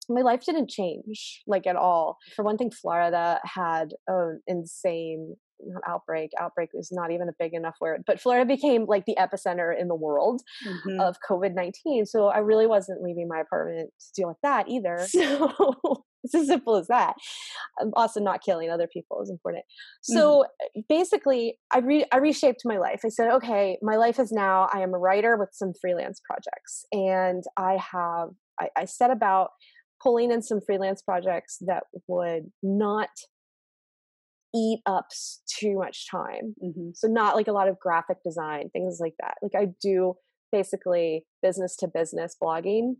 my life didn't change like at all. For one thing, Florida had an insane not outbreak. Outbreak is not even a big enough word, but Florida became like the epicenter in the world Mhm. of COVID 19. So I really wasn't leaving my apartment to deal with that either. So it's as simple as that. Um, Also, not killing other people is important. So uh, basically, I, re- I reshaped my life. I said, okay, my life is now, I am a writer with some freelance projects. And I have, I, I set about pulling in some freelance projects that would not eat up too much time. Mhm. so not like a lot of graphic design things like that. Like i do basically business to business blogging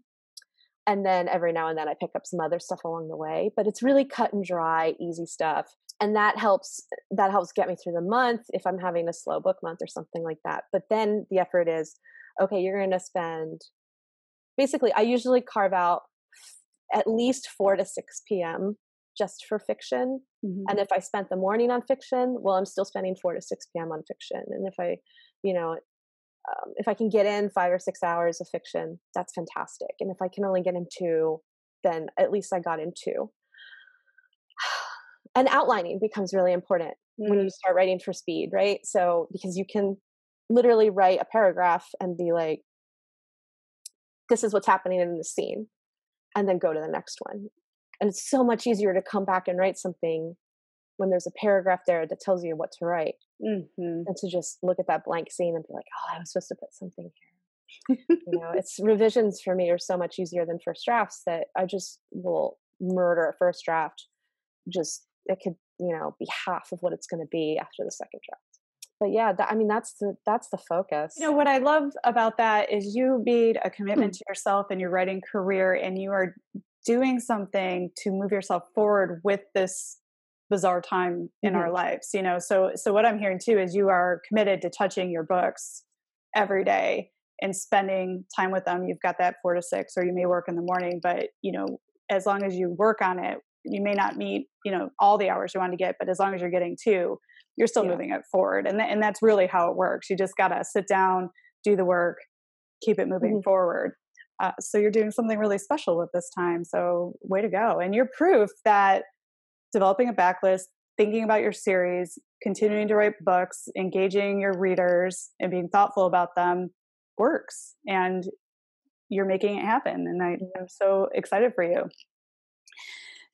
and then every now and then i pick up some other stuff along the way but it's really cut and dry easy stuff and that helps that helps get me through the month if i'm having a slow book month or something like that. But then the effort is okay you're going to spend basically i usually carve out at least 4 to 6 p.m just for fiction Mhm. and if I spent the morning on fiction, well, I'm still spending four to six p.m. on fiction. And if I, you know, um, if I can get in five or six hours of fiction, that's fantastic. And if I can only get in two, then at least I got in two. And outlining becomes really important when you start writing for speed, right? So because you can literally write a paragraph and be like, this is what's happening in the scene, and then go to the next one. And it's so much easier to come back and write something when there's a paragraph there that tells you what to write Mhm. than to just look at that blank scene and be like, oh, I was supposed to put something here. you know, it's revisions for me are so much easier than first drafts that I just will murder a first draft. Just it could, you know, be half of what it's going to be after the second draft. But yeah, that, I mean, that's the that's the focus. You know what I love about that is you made a commitment to yourself and your writing career, and you are doing something to move yourself forward with this bizarre time in Mm-hmm. our lives. You know, so so what I'm hearing too is you are committed to touching your books every day and spending time with them. You've got that four to six, or you may work in the morning, but you know, as long as you work on it, you may not meet you know all the hours you want to get, but as long as you're getting two, you're still Yeah. moving it forward, and th- and that's really how it works. You just gotta sit down, do the work, keep it moving Mhm. forward. Uh, so you're doing something really special with this time. So way to go! And you're proof that developing a backlist, thinking about your series, continuing to write books, engaging your readers, and being thoughtful about them works. And you're making it happen. And I, I'm so excited for you.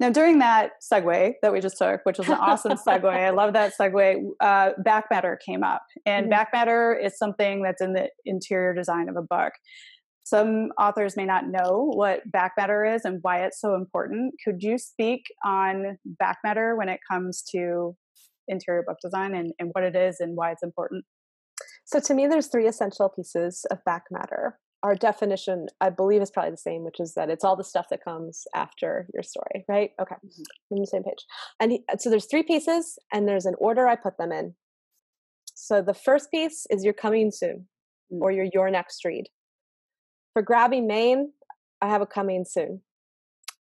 Now, during that segue that we just took, which was an awesome segue, I love that segue. Uh, back matter came up, and Mhm. back matter is something that's in the interior design of a book. Some authors may not know what back matter is and why it's so important. Could you speak on back matter when it comes to interior book design and, and what it is and why it's important? So to me, there's three essential pieces of back matter. our definition, I believe, is probably the same, which is that it's all the stuff that comes after your story, right? Okay, mm-hmm. on the same page. And so there's three pieces, and there's an order I put them in. So the first piece is "You're coming soon," mm-hmm. or "Your your next read." For Grabbing Mane, I have a coming soon.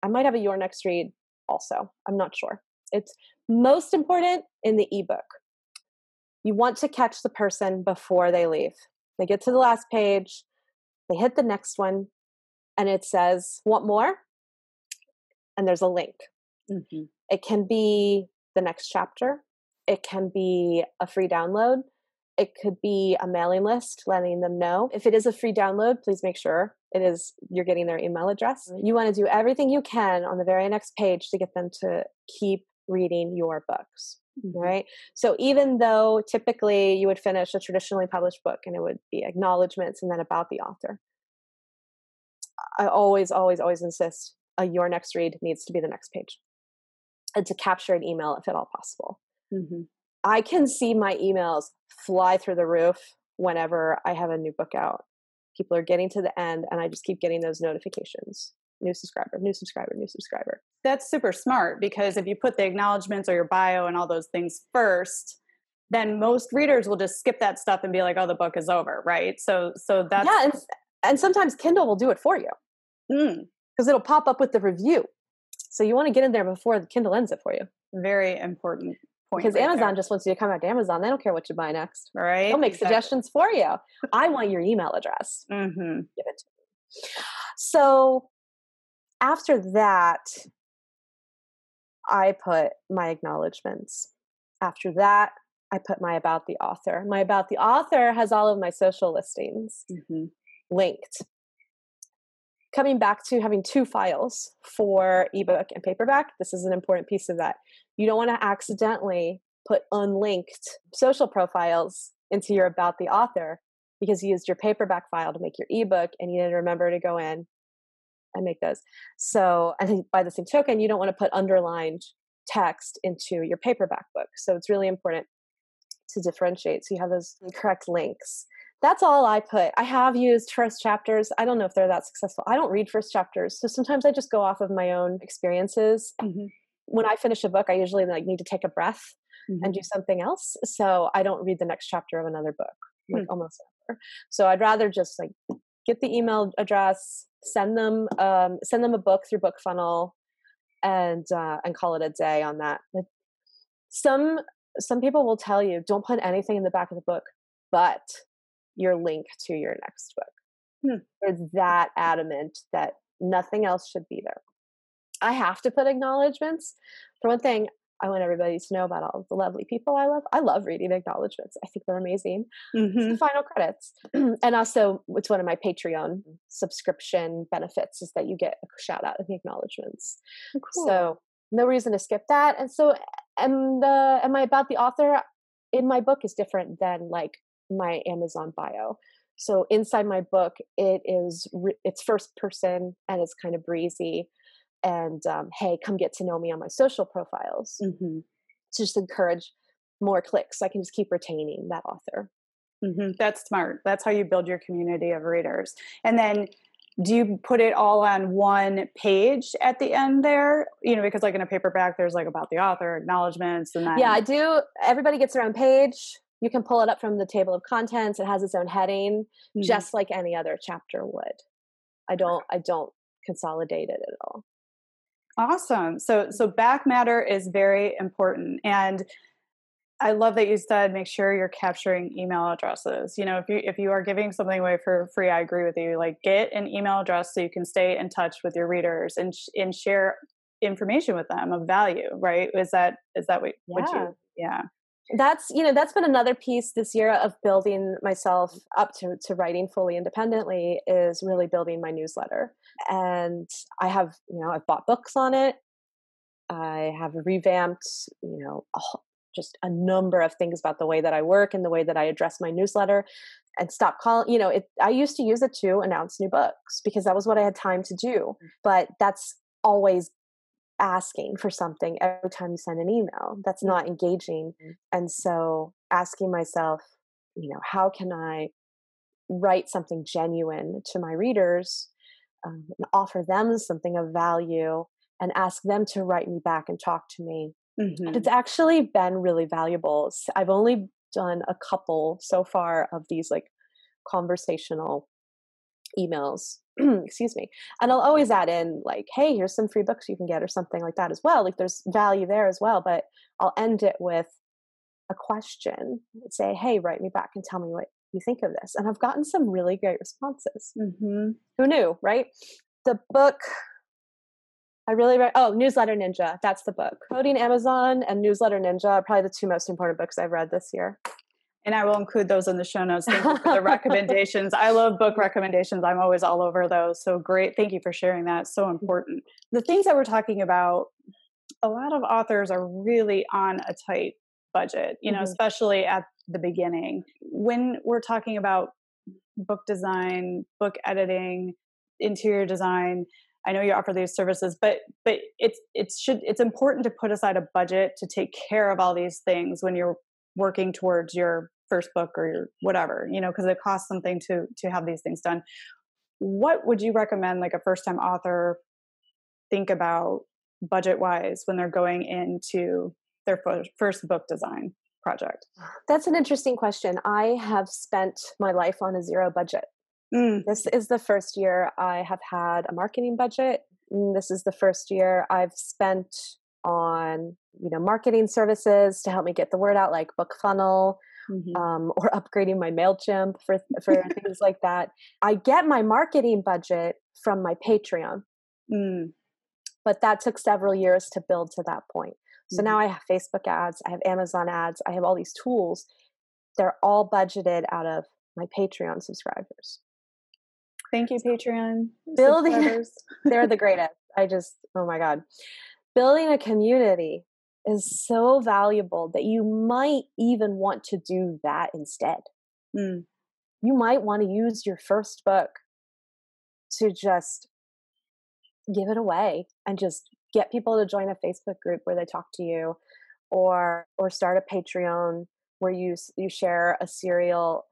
I might have a your next read also. I'm not sure. It's most important in the ebook. You want to catch the person before they leave. They get to the last page, they hit the next one, and it says, Want more? And there's a link. Mm-hmm. It can be the next chapter, it can be a free download, it could be a mailing list letting them know. If it is a free download, please make sure it is you're getting their email address. You want to do everything you can on the very next page to get them to keep reading your books. Mm-hmm. Right. So even though typically you would finish a traditionally published book and it would be acknowledgments and then about the author, I always, always, always insist a your next read needs to be the next page and to capture an email if at all possible. Mm-hmm. I can see my emails fly through the roof whenever I have a new book out. People are getting to the end, and I just keep getting those notifications new subscriber, new subscriber, new subscriber. That's super smart because if you put the acknowledgments or your bio and all those things first, then most readers will just skip that stuff and be like, "Oh, the book is over," right? So, so that's yeah, and, and sometimes Kindle will do it for you because mm. it'll pop up with the review. So you want to get in there before the Kindle ends it for you. Very important because right Amazon there. just wants you to come out to Amazon. They don't care what you buy next. Right. They'll make exactly. suggestions for you. I want your email address. Mm-hmm. Give it to me. So after that, I put my acknowledgments. After that, I put my about the author. My about the author has all of my social listings mm-hmm. linked. Coming back to having two files for ebook and paperback, this is an important piece of that. You don't want to accidentally put unlinked social profiles into your about the author because you used your paperback file to make your ebook and you didn't remember to go in and make those. So, and by the same token, you don't want to put underlined text into your paperback book. So it's really important to differentiate. So you have those correct links. That's all I put. I have used first chapters. I don't know if they're that successful. I don't read first chapters. So sometimes I just go off of my own experiences. Mm-hmm when I finish a book, I usually like need to take a breath mm-hmm. and do something else. So I don't read the next chapter of another book, like mm-hmm. almost ever. So I'd rather just like get the email address, send them um, send them a book through Book Funnel, and uh, and call it a day on that. some some people will tell you don't put anything in the back of the book, but your link to your next book. Hmm. They're that adamant that nothing else should be there. I have to put acknowledgments. For one thing, I want everybody to know about all the lovely people I love. I love reading acknowledgments. I think they're amazing. Mm-hmm. the final credits. and also, it's one of my Patreon subscription benefits is that you get a shout out in the acknowledgments. Oh, cool. So, no reason to skip that. And so, and the, am I about the author in my book is different than like my Amazon bio. So inside my book, it is it's first person and it's kind of breezy and um, hey come get to know me on my social profiles mm-hmm. to just encourage more clicks so i can just keep retaining that author mm-hmm. that's smart that's how you build your community of readers and then do you put it all on one page at the end there you know because like in a paperback there's like about the author acknowledgments and then yeah i do everybody gets their own page you can pull it up from the table of contents it has its own heading mm-hmm. just like any other chapter would i don't i don't consolidate it at all Awesome. So so back matter is very important and I love that you said make sure you're capturing email addresses. You know, if you if you are giving something away for free, I agree with you. Like get an email address so you can stay in touch with your readers and sh- and share information with them of value, right? Is that is that what, yeah. what you yeah that's you know that's been another piece this year of building myself up to, to writing fully independently is really building my newsletter. And i have you know i've bought books on it. I have revamped you know just a number of things about the way that i work and the way that i address my newsletter and stop calling you know it i used to use it to announce new books because that was what i had time to do. Mm. but that's always asking for something every time you send an email. That's not engaging. Mm-hmm. And so asking myself, you know, how can I write something genuine to my readers um, and offer them something of value and ask them to write me back and talk to me. Mm-hmm. It's actually been really valuable. I've only done a couple so far of these like conversational emails excuse me and i'll always add in like hey here's some free books you can get or something like that as well like there's value there as well but i'll end it with a question say hey write me back and tell me what you think of this and i've gotten some really great responses. Mm-hmm. who knew right? The book i really read oh newsletter ninja that's the book. Coding amazon and newsletter ninja are probably the two most important books i've read this year and I will include those in the show notes. Thank you for the recommendations. I love book recommendations. I'm always all over those. So great. Thank you for sharing that. So important. The things that we're talking about, a lot of authors are really on a tight budget, you know, mm-hmm. especially at the beginning. When we're talking about book design, book editing, interior design, I know you offer these services, but but it's it's should it's important to put aside a budget to take care of all these things when you're working towards your first book or your whatever you know because it costs something to to have these things done. What would you recommend like a first time author think about budget wise when they're going into their first book design project? That's an interesting question. I have spent my life on a zero budget. Mm. this is the first year i have had a marketing budget. This is the first year i've spent on you know marketing services to help me get the word out like bookfunnel mm-hmm. um, or upgrading my mailchimp for for things like that. I get my marketing budget from my patreon. Mm. but that took several years to build to that point. So mm-hmm. now i have facebook ads i have amazon ads i have all these tools. They're all budgeted out of my patreon subscribers. Thank you patreon building they're the greatest. I just oh my god. Building a community is so valuable that you might even want to do that instead. Mm. You might want to use your first book to just give it away and just get people to join a Facebook group where they talk to you or or start a Patreon where you you share a serial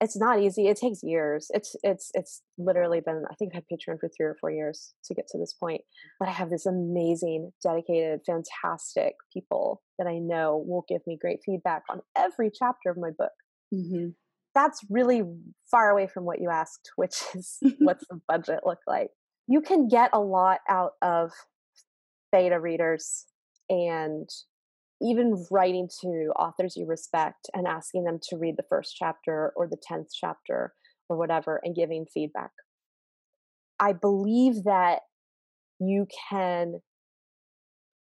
it's not easy. It takes years. It's it's it's literally been I think I've had Patreon for three or four years to get to this point. But I have this amazing, dedicated, fantastic people that I know will give me great feedback on every chapter of my book. Mm-hmm. That's really far away from what you asked, which is what's the budget look like? You can get a lot out of beta readers and even writing to authors you respect and asking them to read the first chapter or the 10th chapter or whatever and giving feedback. I believe that you can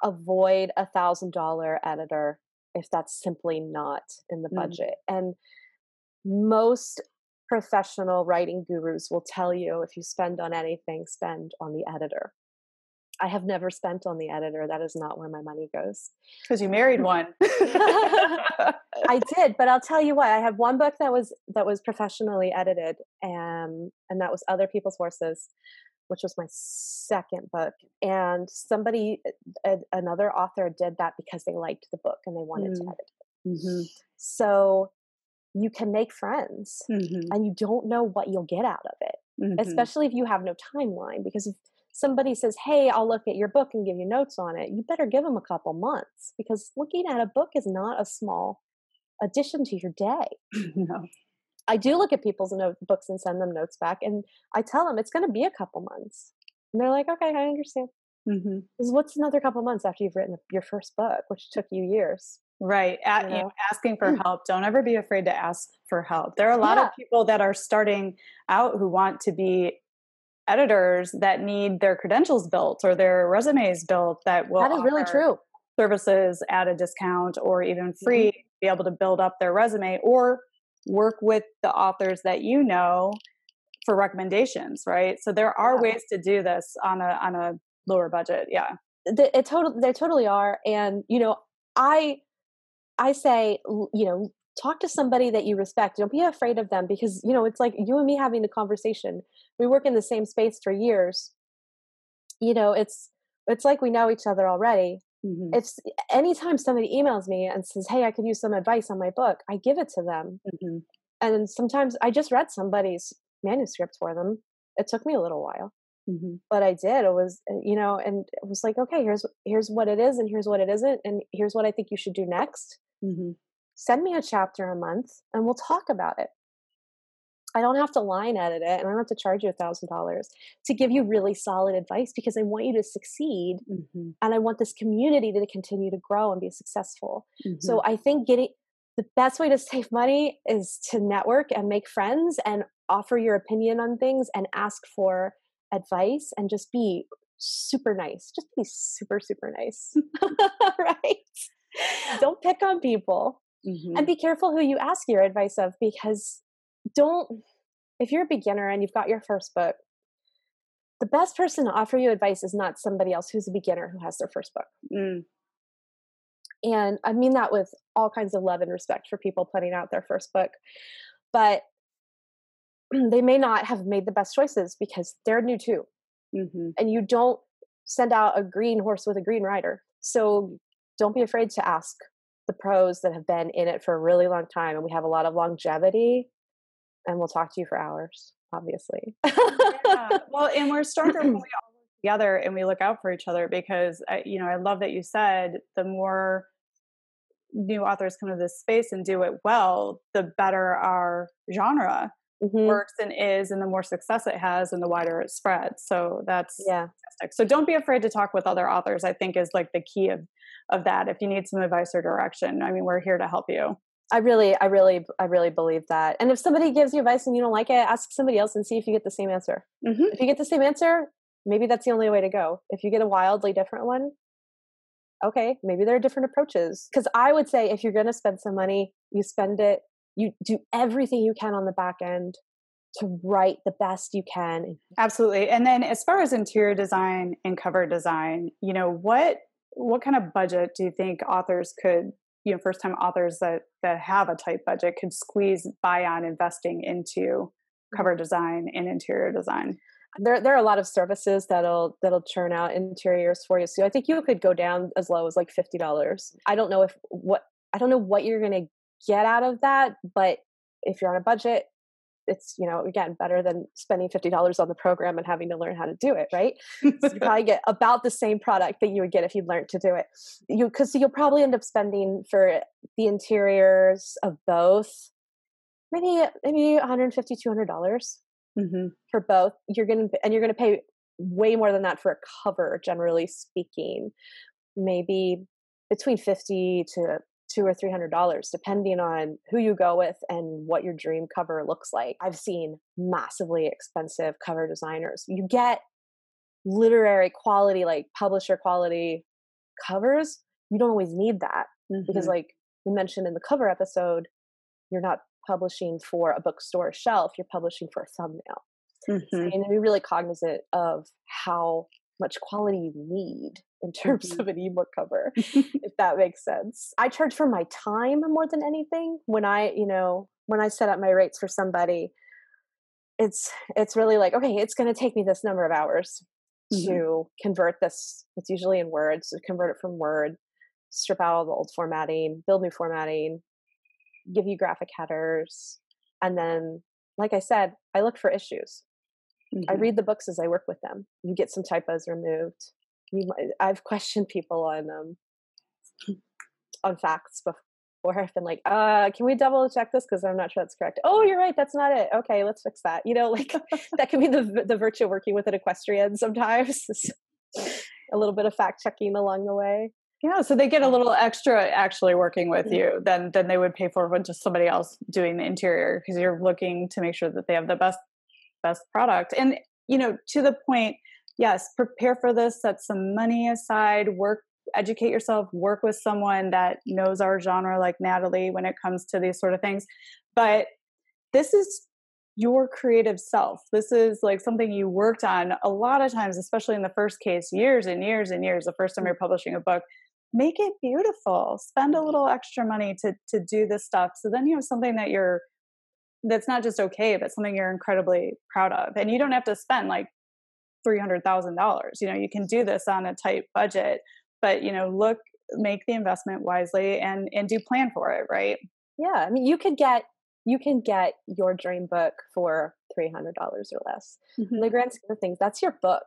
avoid a thousand dollar editor if that's simply not in the mm. budget. Mm. And most professional writing gurus will tell you if you spend on anything, spend on the editor. I have never spent on the editor. That is not where my money goes. Because you married one. I did, but I'll tell you what. I have one book that was that was professionally edited, and and that was Other People's Horses, which was my second book. And somebody, a, another author, did that because they liked the book and they wanted mm. to edit it. Mm-hmm. So you can make friends, mm-hmm. and you don't know what you'll get out of it. Mm-hmm. Especially if you have no timeline, because if somebody says, Hey, I'll look at your book and give you notes on it, you better give them a couple months because looking at a book is not a small addition to your day. no. I do look at people's note books and send them notes back, and I tell them it's going to be a couple months. And they're like, okay, I understand. Mm-hmm. What's another couple months after you've written your first book, which took you years? Right. At, you know? asking for help. Don't ever be afraid to ask for help. There are a lot yeah. of people that are starting out who want to be editors that need their credentials built or their resumes built that will that is really true services at a discount or even free mm-hmm. be able to build up their resume or work with the authors that you know for recommendations right so there are yeah. ways to do this on a on a lower budget yeah it totally they totally are and you know i i say you know talk to somebody that you respect don't be afraid of them because you know it's like you and me having a conversation we work in the same space for years you know it's it's like we know each other already mm-hmm. it's anytime somebody emails me and says hey i could use some advice on my book i give it to them mm-hmm. and sometimes I just read somebody's manuscript for them. It took me a little while, Mm-hmm. but I did. It was, uh, you know, and it was like, okay, here's here's what it is, and here's what it isn't, and here's what I think you should do next. Send me a chapter a month, and we'll talk about it. I don't have to line edit it, and I don't have to charge you a thousand dollars to give you really solid advice because I want you to succeed, Mm-hmm. and I want this community to continue to grow and be successful. Mm-hmm. So I think getting the best way to save money is to network and make friends and offer your opinion on things and ask for advice and just be super nice. Just be super, super nice. right? Don't pick on people Mm-hmm. and be careful who you ask your advice of because don't, if you're a beginner and you've got your first book, the best person to offer you advice is not somebody else who's a beginner who has their first book. Mm. and i mean that with all kinds of love and respect for people putting out their first book but they may not have made the best choices because they're new too Mm-hmm. and you don't send out a green horse with a green rider so don't be afraid to ask the pros that have been in it for a really long time and we have a lot of longevity and we'll talk to you for hours obviously yeah. Well, and we're stronger when we all work together and we look out for each other because I, you know, I love that you said the more new authors come to this space and do it well, the better our genre Mhm. works and is, and the more success it has, and the wider it spreads. So that's yeah fantastic. So don't be afraid to talk with other authors. I think is like the key of of that. If you need some advice or direction, I mean, we're here to help you. I really, I really, I really believe that. And if somebody gives you advice and you don't like it, ask somebody else and see if you get the same answer. Mm-hmm. If you get the same answer, maybe that's the only way to go. If you get a wildly different one, okay, maybe there are different approaches. Because I would say if you're going to spend some money, you spend it, you do everything you can on the back end to write the best you can. Absolutely. And then as far as interior design and cover design, you know, what what kind of budget do you think authors could, you know, first time authors that that have a tight budget could squeeze by on investing into mm-hmm. cover design and interior design? There, there are a lot of services that'll that'll churn out interiors for you. So I think you could go down as low as like fifty dollars. I don't know if what I don't know what you're gonna get out of that, but if you're on a budget, it's you know again better than spending fifty dollars on the program and having to learn how to do it. Right? So you probably get about the same product that you would get if you'd learned to do it. You because you'll probably end up spending for the interiors of both maybe maybe 150 200 dollars mm-hmm. for both you're gonna and you're gonna pay way more than that for a cover generally speaking maybe between 50 to two or three hundred dollars depending on who you go with and what your dream cover looks like i've seen massively expensive cover designers you get literary quality like publisher quality covers you don't always need that because Mm-hmm. like we mentioned in the cover episode you're not publishing for a bookstore shelf you're publishing for a thumbnail Mhm. so you need to be really cognizant of how much quality you need in terms Mhm. of an ebook cover if that makes sense i charge for my time more than anything when i you know when i set up my rates for somebody it's it's really like okay it's going to take me this number of hours Mhm. to convert this it's usually in word so convert it from word strip out all the old formatting build new formatting give you graphic headers and then like i said i look for issues I Mhm. read the books as I work with them. You get some typos removed. You might, I've questioned people on um on facts before. I've been like, uh, can we double check this because I'm not sure that's correct. Oh, you're right, that's not it. Okay, let's fix that. You know, like that can be the the virtue of working with an equestrian sometimes. a little bit of fact checking along the way. Yeah, so they get a little extra actually working with Mhm. you than than they would pay for when just somebody else doing the interior because you're looking to make sure that they have the best best product. And you know, to the point, yes, prepare for this, set some money aside, work educate yourself, work with someone that knows our genre like Natalie when it comes to these sort of things. But this is your creative self. This is like something you worked on a lot of times, especially in the first case, years and years and years, the first time mm. you're publishing a book. Make it beautiful. Spend a mm. little extra money to to do this stuff. So then you have something that you're that's not just okay, but something you're incredibly proud of. And you don't have to spend like three hundred thousand dollars. You know, you can do this on a tight budget, but you know, look, make the investment wisely and and do plan for it, right? Yeah, I mean, you could get you can get your dream book for $300 or less. Mm-hmm. In the grand scheme of things, that's your book.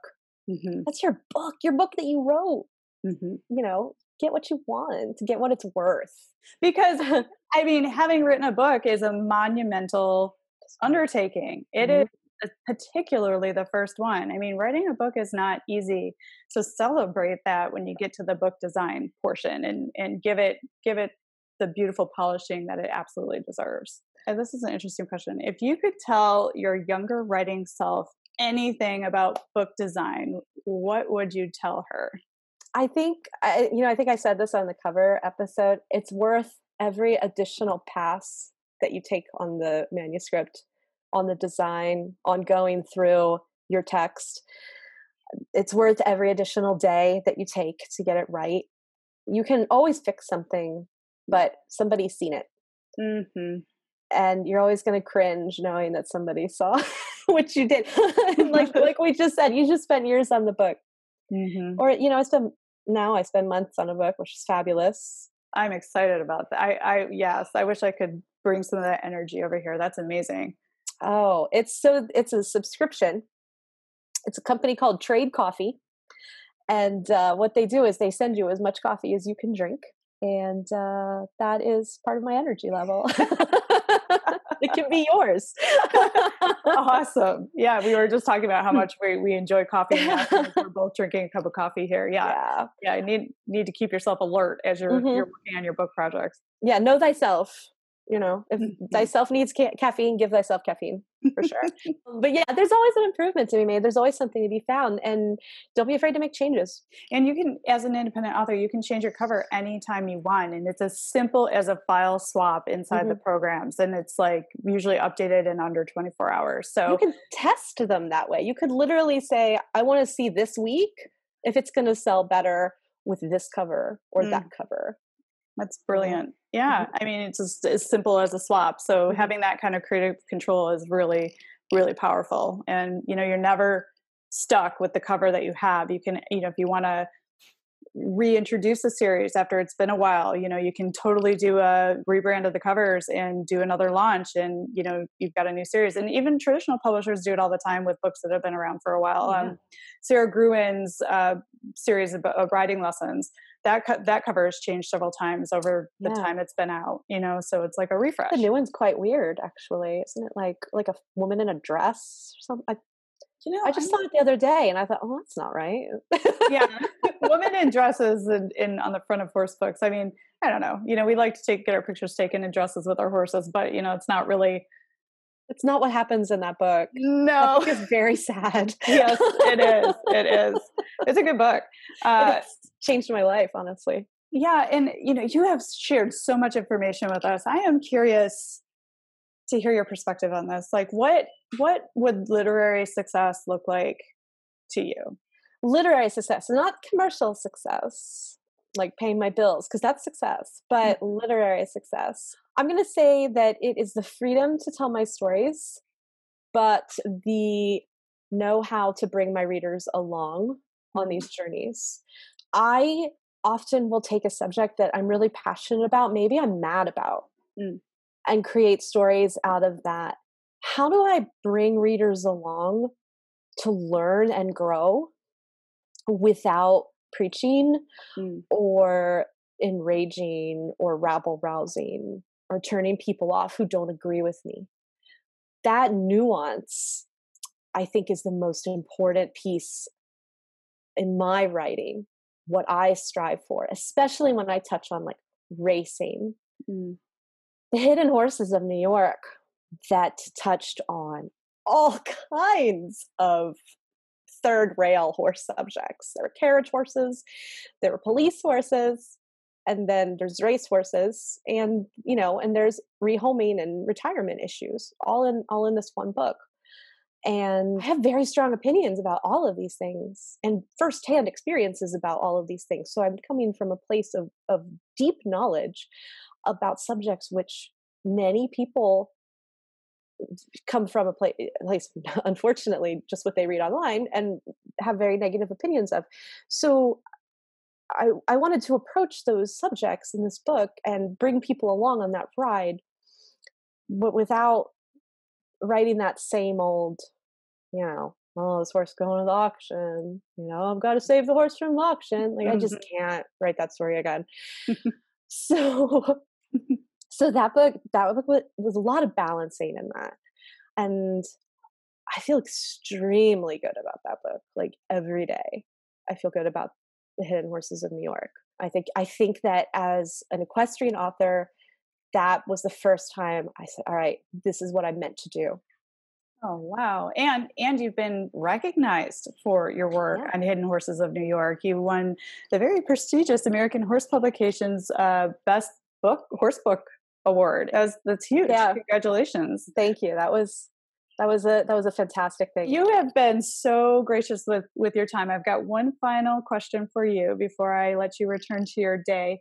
Mm-hmm. That's your book, your book that you wrote. Mm-hmm. You know, get what you want, get what it's worth. Because, I mean, having written a book is a monumental undertaking. It mm-hmm. is Uh, particularly the first one. I mean, writing a book is not easy. So celebrate that when you get to the book design portion and and give it give it the beautiful polishing that it absolutely deserves. And this is an interesting question. If you could tell your younger writing self anything about book design, what would you tell her? I think I, you know, I think I said this on the cover episode. It's worth every additional pass that you take on the manuscript on the design, on going through your text. It's worth every additional day that you take to get it right. You can always fix something, but somebody's seen it. Mm-hmm. And you're always going to cringe knowing that somebody saw what you did. like like we just said, you just spent years on the book. Mm-hmm. Or you know, I spend now I spend months on a book, which is fabulous. I'm excited about that. I, I yes, I wish I could bring some of that energy over here. That's amazing. Oh, it's so it's a subscription. It's a company called Trade Coffee, and uh, what they do is they send you as much coffee as you can drink, and uh, that is part of my energy level. it can be yours. awesome. Yeah, we were just talking about how much we, we enjoy coffee. we're both drinking a cup of coffee here. Yeah, yeah. Yeah, you need need to keep yourself alert as you're mm-hmm. you're working on your book projects. Yeah, know thyself you know if mm-hmm. thyself needs ca- caffeine give thyself caffeine for sure but yeah there's always an improvement to be made there's always something to be found and don't be afraid to make changes and you can as an independent author you can change your cover anytime you want and it's as simple as a file swap inside mm-hmm. the programs and it's like usually updated in under 24 hours so you can test them that way you could literally say i want to see this week if it's going to sell better with this cover or mm. that cover that's brilliant. Yeah. Mm-hmm. I mean, it's as, as simple as a swap. So mm-hmm. having that kind of creative control is really, really powerful. And, you know, you're never stuck with the cover that you have. You can, you know, if you want to reintroduce a series after it's been a while, you know, you can totally do a rebrand of the covers and do another launch and, you know, you've got a new series. And even traditional publishers do it all the time with books that have been around for a while. Yeah. Um, Sara Gruen's uh, series of, of Riding Lessons that co- that cover has changed several times over the yeah. time it's been out you know so it's like a refresh the new one's quite weird actually isn't it like like a woman in a dress or something I, you know i just I saw it the other day and i thought oh that's not right yeah women in dresses in, in on the front of horse books i mean i don't know you know we like to take get our pictures taken in dresses with our horses but you know it's not really it's not what happens in that book. No, it's very sad. yes, it is. It is. It's a good book. Uh, changed my life, honestly. Yeah, and you know, you have shared so much information with us. I am curious to hear your perspective on this. Like, what what would literary success look like to you? Literary success, not commercial success, like paying my bills, because that's success. But mm-hmm. literary success, I'm going to say that it is the freedom to tell my stories, but the know how to bring my readers along on these journeys. I often will take a subject that I'm really passionate about, maybe I'm mad about, mm. and create stories out of that. How do I bring readers along to learn and grow without preaching mm. or enraging or rabble rousing or turning people off who don't agree with me? That nuance, I think, is the most important piece in my writing what I strive for, especially when I touch on like racing. Mm. The Hidden Horses of New York that touched on all kinds of third rail horse subjects. There were carriage horses, there were police horses, and then there's race horses, and you know, and there's rehoming and retirement issues, all in all in this one book and I have very strong opinions about all of these things and firsthand experiences about all of these things. So I'm coming from a place of, of deep knowledge about subjects which many people come from a place, place, unfortunately, just what they read online and have very negative opinions of. So I, I wanted to approach those subjects in this book and bring people along on that ride but without writing that same old, you know, oh, this horse going to the auction. You know, I've got to save the horse from the auction. Like, I just can't write that story again. so, so that book, that book was, was a lot of balancing in that, and I feel extremely good about that book. Like every day, I feel good about the Hidden Horses of New York. I think I think that as an equestrian author, that was the first time I said, "All right, this is what I'm meant to do." Oh wow! And and you've been recognized for your work Yeah. on Hidden Horses of New York. You won the very prestigious American Horse Publications uh, Best Book Horse Book Award. That's that's huge. Yeah. Congratulations! Thank you. That was that was a that was a fantastic thing. You have been so gracious with with your time. I've got one final question for you before I let you return to your day.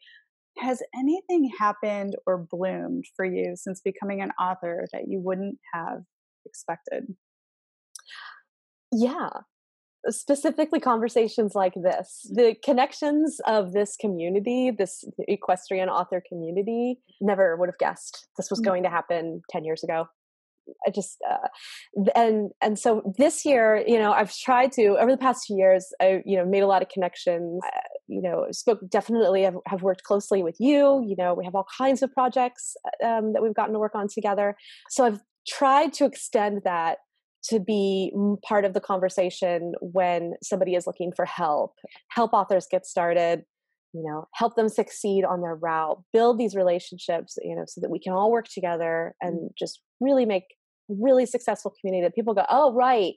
Has anything happened or bloomed for you since becoming an author that you wouldn't have expected? yeah. Specifically conversations like this. The connections of this community, this equestrian author community, never would have guessed this was Mm. going to happen 10 years ago. I just uh, and and so this year, you know, I've tried to over the past few years. I you know made a lot of connections. Uh, you know, spoke definitely have, have worked closely with you. You know, we have all kinds of projects um, that we've gotten to work on together. So I've tried to extend that to be part of the conversation when somebody is looking for help. Help authors get started. You know, help them succeed on their route. Build these relationships. You know, so that we can all work together and just really make a really successful community that people go, oh right,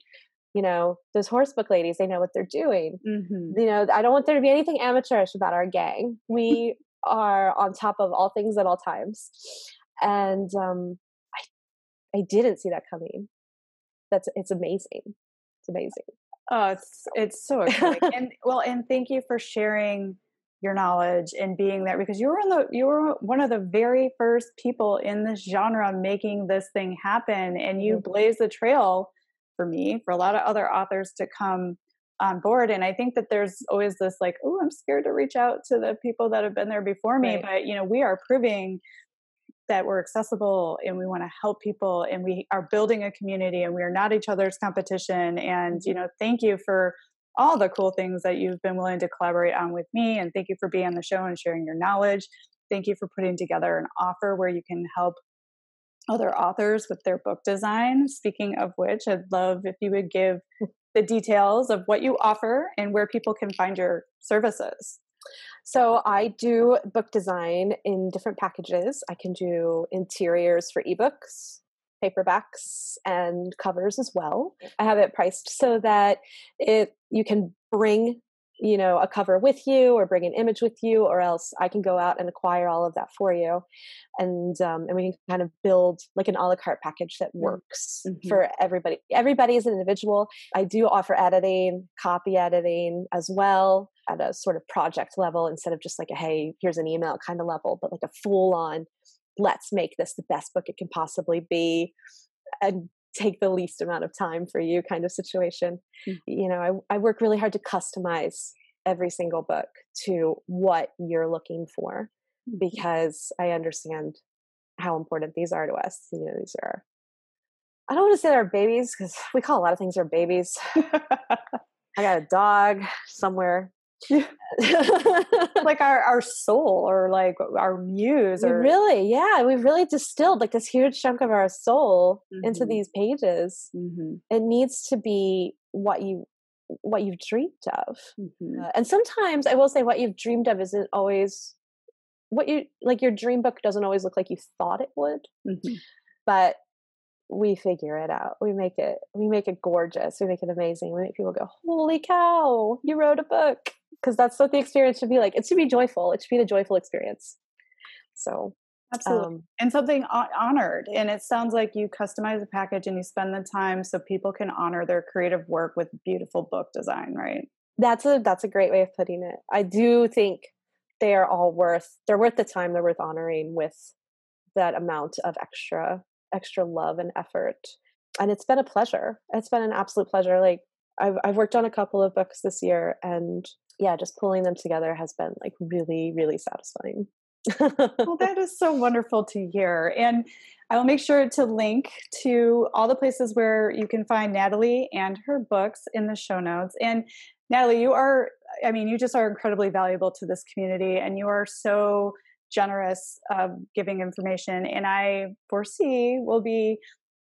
you know, those horse book ladies, they know what they're doing. Mm-hmm. You know, I don't want there to be anything amateurish about our gang. We are on top of all things at all times. And um I I didn't see that coming. That's it's amazing. It's amazing. Oh, it's it's so exciting. and well, and thank you for sharing your knowledge and being there because you were in the you were one of the very first people in this genre making this thing happen and you Mhm. blazed the trail for me for a lot of other authors to come on board and i think that there's always this like oh i'm scared to reach out to the people that have been there before me Right. but you know we are proving that we're accessible and we want to help people and we are building a community and we are not each other's competition and you know thank you for all the cool things that you've been willing to collaborate on with me and thank you for being on the show and sharing your knowledge. Thank you for putting together an offer where you can help other authors with their book design. Speaking of which i'd love if you would give mm. the details of what you offer and where people can find your services. So I do book design in different packages. I can do interiors for ebooks, paperbacks, and covers as well. I have it priced so that it you can bring you know a cover with you or bring an image with you or else i can go out and acquire all of that for you and um, and we can kind of build like an a la carte package that works Mhm. for everybody everybody is an individual i do offer editing copy editing as well at a sort of project level instead of just like a hey here's an email kind of level but like a full on let's make this the best book it can possibly be and take the least amount of time for you kind of situation. Mm. you know I, I work really hard to customize every single book to what you're looking for because i understand how important these are to us. You know these are i don't want to say they're babies because we call a lot of things our babies. I got a dog somewhere like our, our soul or like our muse we or really yeah we've really distilled like this huge chunk of our soul into Mhm. these pages. Mhm, it needs to be what you what you've dreamed of. Mhm. Uh, and sometimes i will say what you've dreamed of isn't always what you like your dream book doesn't always look like you thought it would Mhm. but we figure it out. We make it we make it gorgeous. We make it amazing. We make people go holy cow you wrote a book because that's what the experience should be like it should be joyful it should be a joyful experience so Absolutely. um and something honored. And it sounds like you customize a package and you spend the time so people can honor their creative work with beautiful book design, right? that's a that's a great way of putting it i do think they are all worth they're worth the time they're worth honoring with that amount of extra extra love and effort and it's been a pleasure it's been an absolute pleasure like i've, I've worked on a couple of books this year and yeah just pulling them together has been like really really satisfying well, that is so wonderful to hear. And I will make sure to link to all the places where you can find Natalie and her books in the show notes. And Natalie, you are, I mean, you just are incredibly valuable to this community and you are so generous of giving information. And I foresee we'll be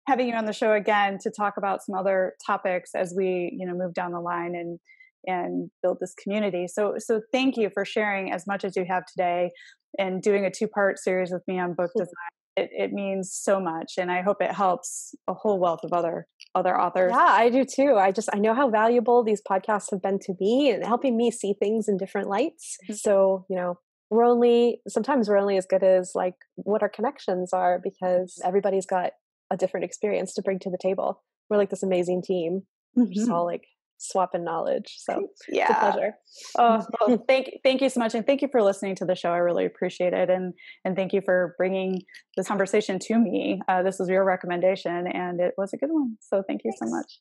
having you on the show again to talk about some other topics as we, you know, move down the line and and build this community. So so thank you for sharing as much as you have today and doing a two-part series with me on book design. It, it means so much and I hope it helps a whole wealth of other other authors. Yeah, I do too. I just I know how valuable these podcasts have been to me and helping me see things in different lights. Mm-hmm. So, you know, we're only sometimes we're only as good as like what our connections are because everybody's got a different experience to bring to the table. We're like this amazing team. Mm-hmm. Just all like swapping knowledge. So yeah, it's a pleasure. Oh, well, thank thank you so much, and thank you for listening to the show. I really appreciate it, and and thank you for bringing this conversation to me. Uh, this was your recommendation, and it was a good one. So thank you Thanks. so much.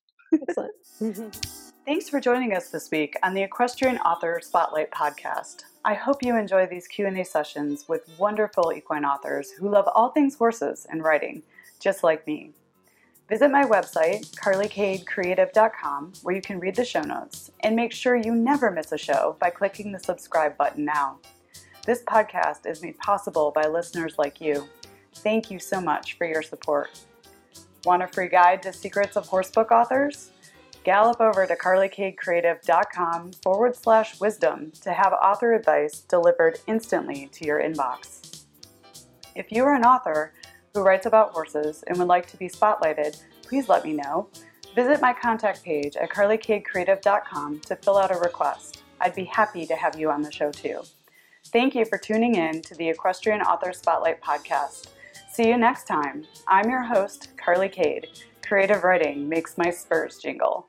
Excellent. Mm-hmm. Thanks for joining us this week on the Equestrian Author Spotlight podcast. I hope you enjoy these Q&A sessions with wonderful equine authors who love all things horses and riding, just like me. Visit my website, carlykadecreative.com, where you can read the show notes, and make sure you never miss a show by clicking the subscribe button now. This podcast is made possible by listeners like you. Thank you so much for your support. Want a free guide to secrets of horsebook authors? Gallop over to carlykadecreative.com forward slash wisdom to have author advice delivered instantly to your inbox. If you are an author, who writes about horses and would like to be spotlighted, please let me know. Visit my contact page at carlykadecreative.com to fill out a request. I'd be happy to have you on the show too. Thank you for tuning in to the Equestrian Author Spotlight podcast. See you next time. I'm your host, Carly Kade. Creative writing makes my spurs jingle.